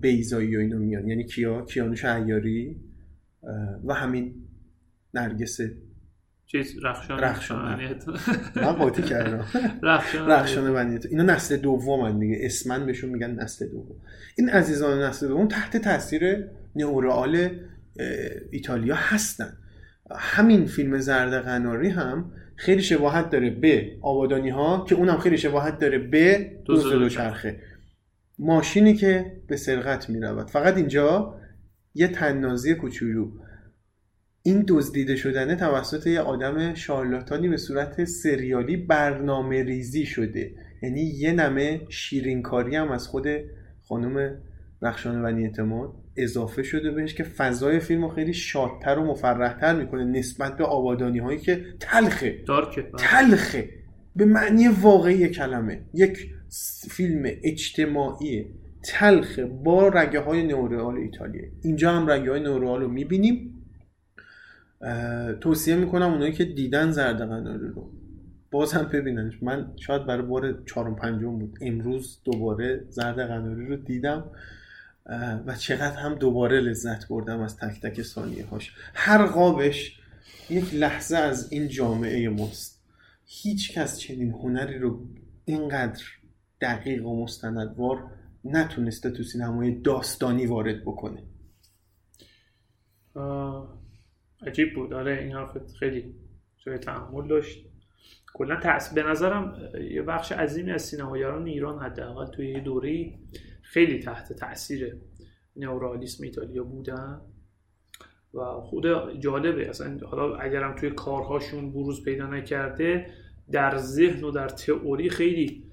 بیزایی و اینا میان. یعنی کیا؟ کیانوش عیاری و همین نرگس چیز رخشان رخشان. من قاطی کردم. رخشان رخشان بنیت اینا نسل دوم دیگه. اسمن بهشون میگن نسل دوم. این عزیزان نسل دوم تحت تاثیر نئورئال ایتالیا هستن. همین فیلم زرد قناری هم خیلی شباهت داره به آبادانی ها که اونم خیلی شباهت داره به دزد دوچرخه ماشینی که به سرقت می رود فقط اینجا یه تنازی کوچولو. این دزدیده شدنه توسط یه آدم شارلاتانی به صورت سریالی برنامه ریزی شده. یعنی یه نمه شیرینکاری هم از خود خانم رخشان بنی اعتماد اضافه شده بهش که فضای فیلم رو خیلی شادتر و مفرحتر می‌کنه نسبت به آبادانی هایی که تلخه. دارکه تلخه. به معنی واقعی کلمه. یک فیلم اجتماعی تلخ با رگه های نورئال ایتالیه. اینجا هم رگه های نورئال رو می‌بینیم. توصیه می‌کنم اونایی که دیدن زرد قناری رو باز هم ببیننش. من شاید برای بار چهارم پنجم بود. امروز دوباره زرد قناری رو دیدم. و چقدر هم دوباره لذت بردم از تک تک ثانیه هاش هر قابش یک لحظه از این جامعه ماست. هیچ کس چنین هنری رو اینقدر دقیق و مستندوار نتونسته تو سینمای داستانی وارد بکنه. عجیب بود. آره این حرفت خیلی جای تحمل داشت. کلا تأثیر به نظرم یه بخش عظیمی از سینماییان ایران حداقل توی یه دوره خیلی تحت تاثیر نئورالیسم ایتالیا بودن. و خود جالبه اصلا حالا اگرم توی کارهاشون بروز پیدا نکرده در ذهن و در تئوری خیلی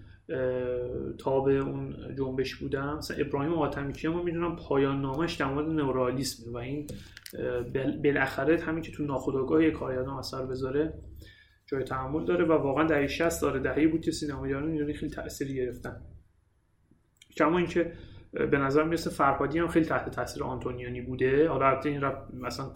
تابع اون جنبش بودم. مثلا ابراهیم حاتمیکیان ما می‌دونم پایان نامش در مورد نئورالیسمه و این بالاخره همین که تو ناخودآگاه یه کارگردان اثر بذاره جای تحمل داره و واقعا دهه 60 داره. دهه بود که سینماییان ایرانی خیلی تأثیری گرفتن. کما اینکه به نظر می‌رسه فرهادی هم خیلی تحت تاثیر آنتونیانی بوده. حالا البته این مثلا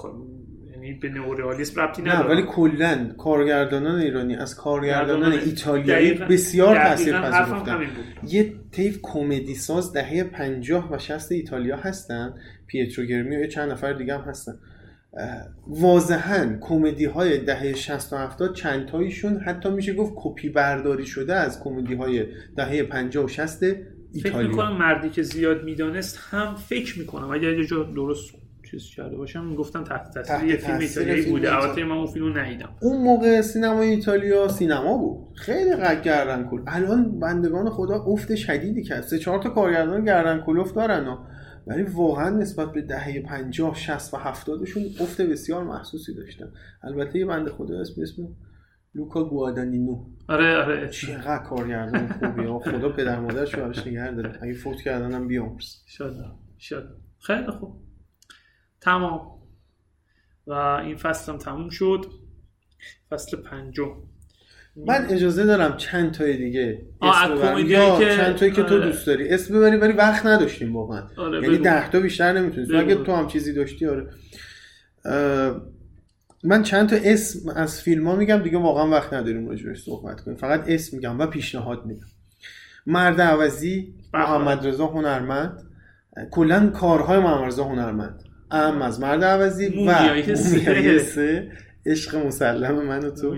یعنی به نئوریالیسم ربطی نه نداره. ولی کلا کارگردانان ایرانی از کارگردانان گردانان ایتالیایی بسیار تاثیر حرفم پذیرفتن. همین بود. یه طیف کمدی ساز دهه 50 و 60 ایتالیا هستن. پیترو گرمی و چند نفر دیگه هم هستن. واضحا کمدی های دهه 60 و 70 چند تایشون حتی میشه گفت کپی برداری شده از کمدی های دهه 50 و 60 فکر ایتالیا. می‌کنم مردی که زیاد می‌دانست هم فکر می‌کنم. اگر یه جا درست چیز کرده باشم. می‌گفتم تحت تاثیر یه فیلم ایتالیایی بوده. البته من اون فیلم رو ندیدم. اون موقع سینمای ایتالیا سینما بود. خیلی قد گردن کل. الان بندگان خدا افت شدیدی کرد. سه چهار تا کارگردان گردن کلوف دارن ها. ولی واقعا نسبت به دهه 50 60 و 70 شون افت بسیار محسوسی داشتن. البته یه بنده خدا اسم اسم لوکا گوادانینو. آره آره. چقدر کارگردان خوبیه ها. خدا پدر مادرش رو نگه داره. اگه فوت کردنم بیامرز. شد شد خیلی خوب. تمام. و این فصل هم تموم شد. فصل پنجم. من اجازه دارم چند تای دیگه. اسم ببرم. یا که- چند تایی که تو آره. دوست داری. اسم ببری ولی وقت نداشتیم واقعا. آره، یعنی. ده تا بیشتر نمی‌تونست بگو. اگه تو هم چیزی داشتی آره. من چند تا اسم از فیلم ها میگم دیگه واقعا وقت نداریم راجبش صحبت کنیم. فقط اسم میگم و پیشنهاد میدم. مرد عوضی بله. محمد رضا هنرمند. کلا کارهای محمد رضا هنرمند. ام از مرد عوضی و مومیایی سه. عشق مسلم من و تو.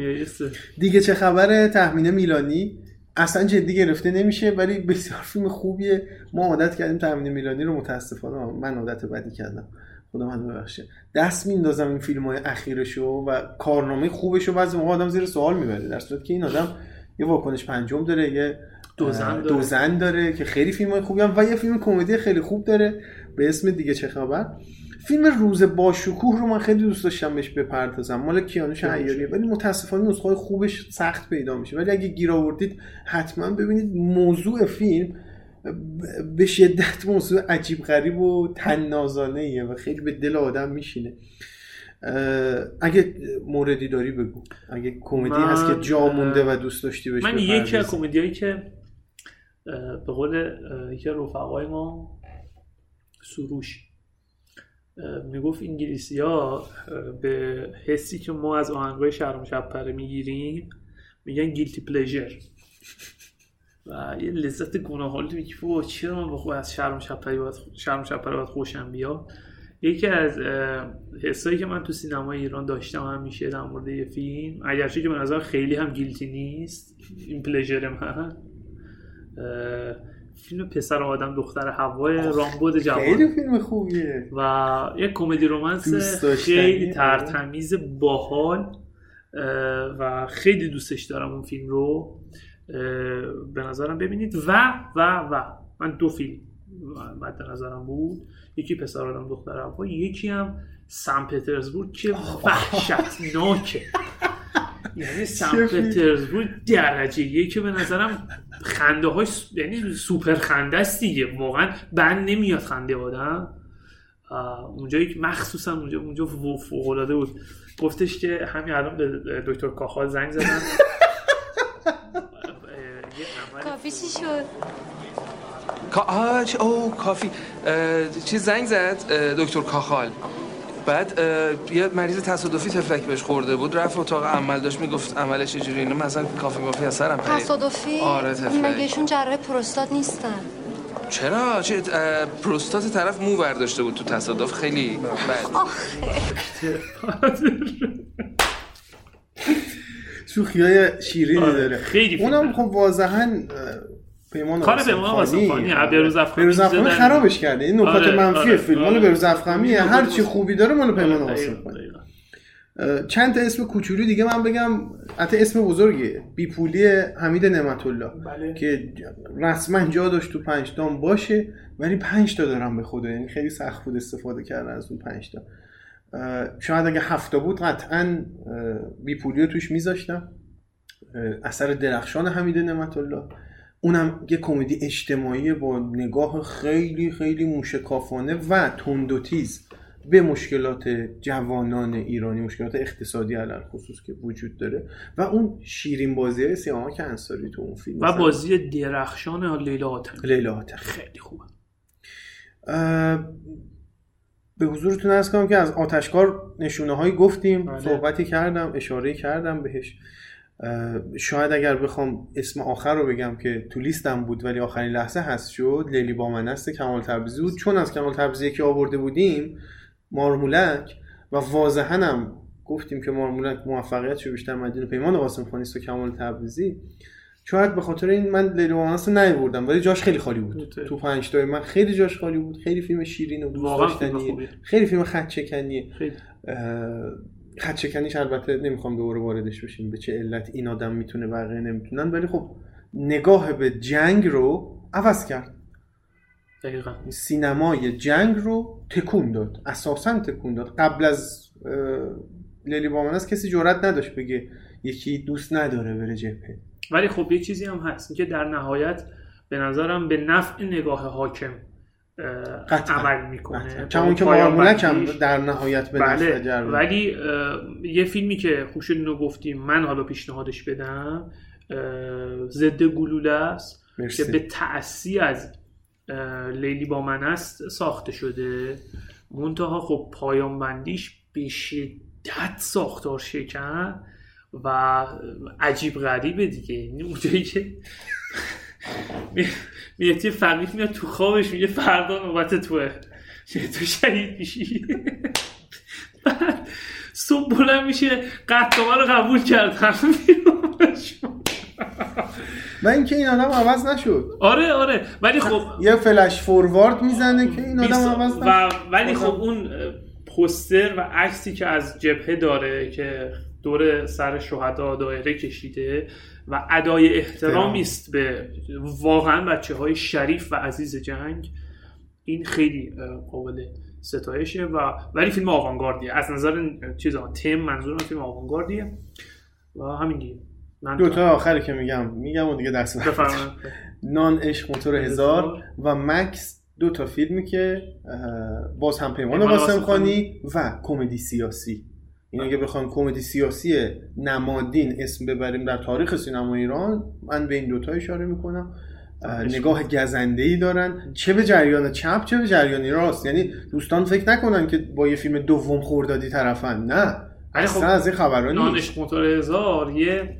دیگه چه خبره؟ تخمین میلانی. اصلا جدی گرفته نمیشه ولی بسیار فیلم خوبیه. ما عادت کردیم تخمین میلانی رو متاسفانه من عادت بدی کردم. خدا من ببخشه. دست میندازم این فیلم های اخیرشو و کارنامه خوبشو بعضی موقع آدم زیر سوال می‌بره در صورتی که این آدم یه واکنش پنجم داره یه دو زن اه، داره. دو زن داره که خیلی فیلم های خوبی هم و یه فیلم کمدی خیلی خوب داره. به اسم دیگه چه خبر؟ فیلم روز با شکوه رو من خیلی دوست داشتم بهش بپردازم. مال کیانوش عیاریه ولی متاسفانه نسخه خوبش سخت پیدا میشه. ولی اگه گیر آوردید حتما ببینید موضوع فیلم به شدت موضوع عجیب غریب و تنازانه ایه و خیلی به دل آدم میشینه. اگه موردی داری بگو. اگه کمدی من- هست که جا مونده و دوست داشتی بهش من یکی از. کمدیایی که به قول یکی رفقای ما سروش. می‌گفت انگلیسی ها به حسی که ما از آهنگای شهرام شبپره می‌گیریم میگن گیلتی پلیژر و یه لذت گناهالودی میگه بابا چرا من بخواه از شهرام شبپره باید شهرام شبپره باید خوشم بیاد؟ یکی از حسایی که من تو سینمای ایران داشتم همیشه در مورد یه فیلم اگرچه که به نظر خیلی هم گیلتی نیست این پلیژر من فیلم پسر آدم دختر هوای رامبد خیلی جوان فیلم خوبیه. و یک کمدی رومنس خیلی. ترتمیز باحال و خیلی دوستش دارم اون فیلم رو. به نظرم ببینید. و و و. من دو فیلم مد نظرم بود. یکی پسر آدم دختر هوا یکی هم سن پترزبورگ که وحشتناکه. یعنی سن؟ پترزبورگ درجه یکی به نظرم. خنده های یعنی سوپر خنده است دیگه. واقعا بند نمیاد خنده آدم. اونجایی که مخصوصا اونجا اونجا فوق العاده بود. گفتش که همین الان به دکتر کاخال زنگ عمل کافی چی شد؟ چه- اوه کافی. چی زنگ زد؟ دکتر کاخال. بعد یه مریض تصادفی تفلک بهش خورده بود. رفت اتاق عمل داشت می‌گفت عملش چجوری اینو مثلا کافی مافی از سرم پرید. تصادفی؟ آره تفلک. مگهشون جراح پروستات نیستن؟ چرا؟ چه پروستات طرف مو برداشته بود تو تصادف. خیلی بد. شوخی های شیرینی آره، داره. خیلی اونم خب واضحا پیمان کار پیمان آره. بهروز افخمی بهروز افخمی. خرابش کرده. این نکات آره، منفی آره، فیلم. آره. مال بهروز افخمی آره، هر چی خوبی داره مال پیمان آره، دقیقاً. اه، چند تا اسم کوچولو دیگه من بگم. حتی اسم بزرگیه بیپولی حمید نعمت الله بله. که رسما جا داشت تو پنج تا هم باشه ولی پنج تا دارم به خدا. یعنی خیلی سخت بود استفاده کردن از اون پنج تا. شاید اگه هفته بود قطعا بیپولی رو توش میذاشتم. اثر درخشان حمید نعمت الله اونم یه کمدی اجتماعی با نگاه خیلی خیلی موشکافانه و تند و تیز به مشکلات جوانان ایرانی مشکلات اقتصادی علل خصوص که وجود داره و اون شیرین بازی های سیامک انصاری تو اون فیلم و. بازی درخشان لیلا آتمی لیلا حاتمی. خیلی خوبه به حضورتون ارز کنم که از آتشکار نشونه هایی گفتیم بله. صحبتی کردم اشاره کردم بهش شاید اگر بخوام اسم آخر رو بگم که تو لیستم بود ولی آخرین لحظه هست شد لیلی بامنست کمال تبریزی بود. چون از کمال تبریزی که آورده بودیم مارمولک و واضحا هم گفتیم که مارمولک موفقیت رو بیشتر مدین پیمان قاسم خانی است و کمال تبریزی. شاید به خاطر این من لیلی بامنست رو نیاوردم ولی جاش خیلی خالی بود. تو پنج تای من خیلی جاش خالی بود خیلی فیلم شیرین و دوست. خیلی فیلم خط چکنیه خیلی خط چکنیش البته نمی‌خوام دوباره واردش بشیم به چه علت این آدم می‌تونه بقیه نمی‌تونن ولی خب نگاه به جنگ رو عوض کرد. دقیقا. سینمای جنگ رو تکون داد اساسا تکون داد. قبل از لیلی بامنست کسی جرئت نداشت بگه یکی دوست نداره بره جبهه. ولی خب یه چیزی هم هست که در نهایت به نظرم به نفع نگاه حاکم. عمل می‌کنه. کمون که مارمولک هم در نهایت به بله جر. ولی یه فیلمی که خوشت اینو گفتیم من حالا پیشنهادش بدم ضد گلوله است مرسی. که به تأسی از لیلی با من است ساخته شده منتها خب پایان بندیش به شدت ساختار شکن و عجیب غریبه دیگه یعنی اونجایی که میتی فقیه میاد تو خوابش میگه فردا نوبت توه. تو شهید میشی. بعد صبح بلند میشه قطعه رو قبول کردم و اینکه این آدم عوض نشد. آره آره. ولی خب یه فلش فوروارد می‌زنه که این آدم عوض و نشد. ولی بازم. خب اون پوستر و عکسی که از جبهه داره که دور سر شهدا دایره کشیده و ادای احترامی است به واقعا بچه های شریف و عزیز جنگ. این خیلی قابل ستایشه و ولی فیلم آوانگاردیه. از نظر چیزا تم منظورم فیلم آوانگاردیه و همین دیگه من دو تا آخری که میگم میگم و دیگه دست. نان عشق موتور هزار و مکس دو تا فیلمی که باز هم پیمان قاسم خانی و کمدی سیاسی. این اگه بخوایم کمدی سیاسی نمادین اسم ببریم در تاریخ سینما ایران من به این دوتا اشاره می‌کنم. اه، نگاه گزنده ای دارن. چه به جریان؟ چپ چه به جریان؟ راست. یعنی دوستان فکر نکنن که با یه فیلم دوم خوردادی طرفن. نه. ولی خب اصلا از این خبرها نان نیست هزار یه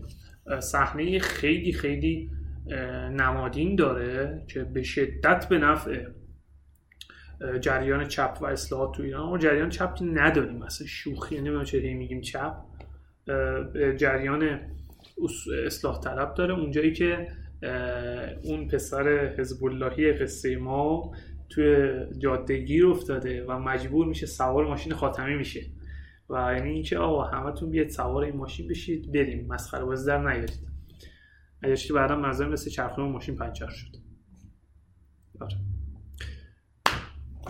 صحنه خیلی خیلی نمادین داره که به شدت به نفع جریان چپ و اصلاحات تو ایران. ما جریان چپ نداریم مثلا شوخی. نمی‌دونم هی میگیم چپ. جریان اص- اصلاح طلب داره. اونجایی که اون پسر حزب اللهی قصه ما توی جاده گیر افتاده و مجبور میشه سوار ماشین خاتمی میشه و یعنی اینکه آقا همتون بیاید سوار این ماشین بشید بریم. مسخره بازی در نیارید. اگرش که بعدا منظر مثل چرخه ماشین پنچر شد. آره.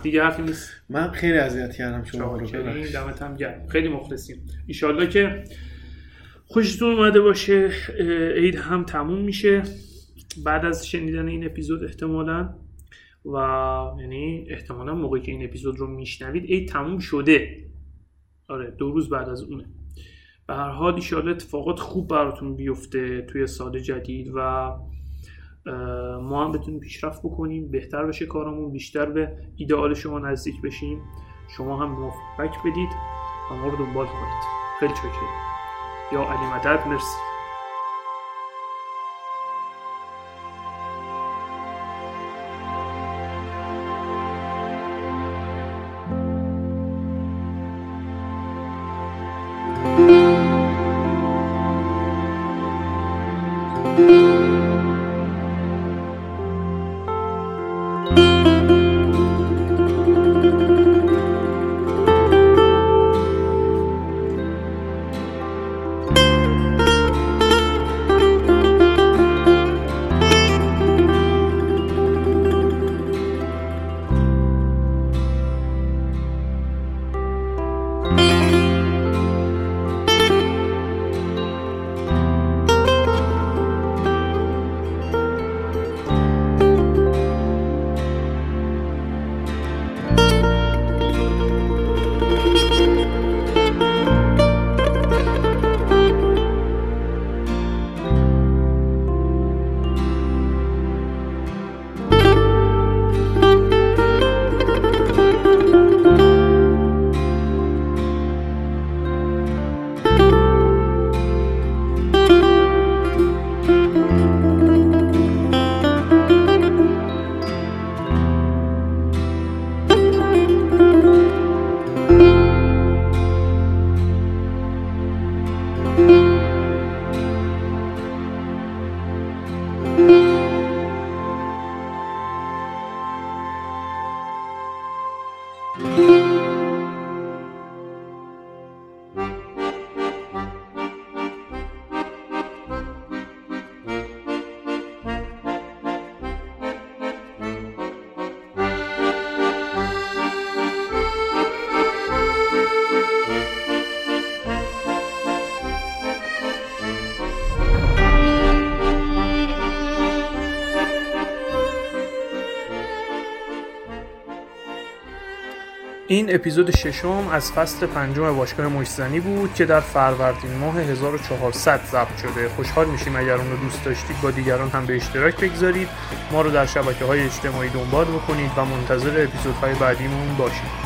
دیگه حرفی نیست. من خیلی اذیت کردم شما رو. دمت هم گرم. خیلی مخلصیم. ایشالله که خوشتون اومده باشه. عید هم تموم میشه. بعد از شنیدن این اپیزود احتمالا و یعنی احتمالا موقعی که این اپیزود رو میشنوید عید تموم شده. آره دو روز بعد از اونه. به هر حال ایشالله اتفاقات خوب براتون بیفته توی سال جدید و ما هم بتونیم پیشرفت بکنیم بهتر بشه کارمون بیشتر به ایدئال شما نزدیک بشیم. شما هم فیدبک بدید و ما رو دنبال کنید. خیلی چکریم یا علی مدد مرسی. این اپیزود ششم از فصل پنجم باشگاه مشتزنی بود که در فروردین ماه 1400 ضبط شده. خوشحال میشیم اگر اون رو دوست داشتید با دیگران هم به اشتراک بگذارید. ما رو در شبکه های اجتماعی دنبال بکنید و منتظر اپیزودهای بعدیمون باشید.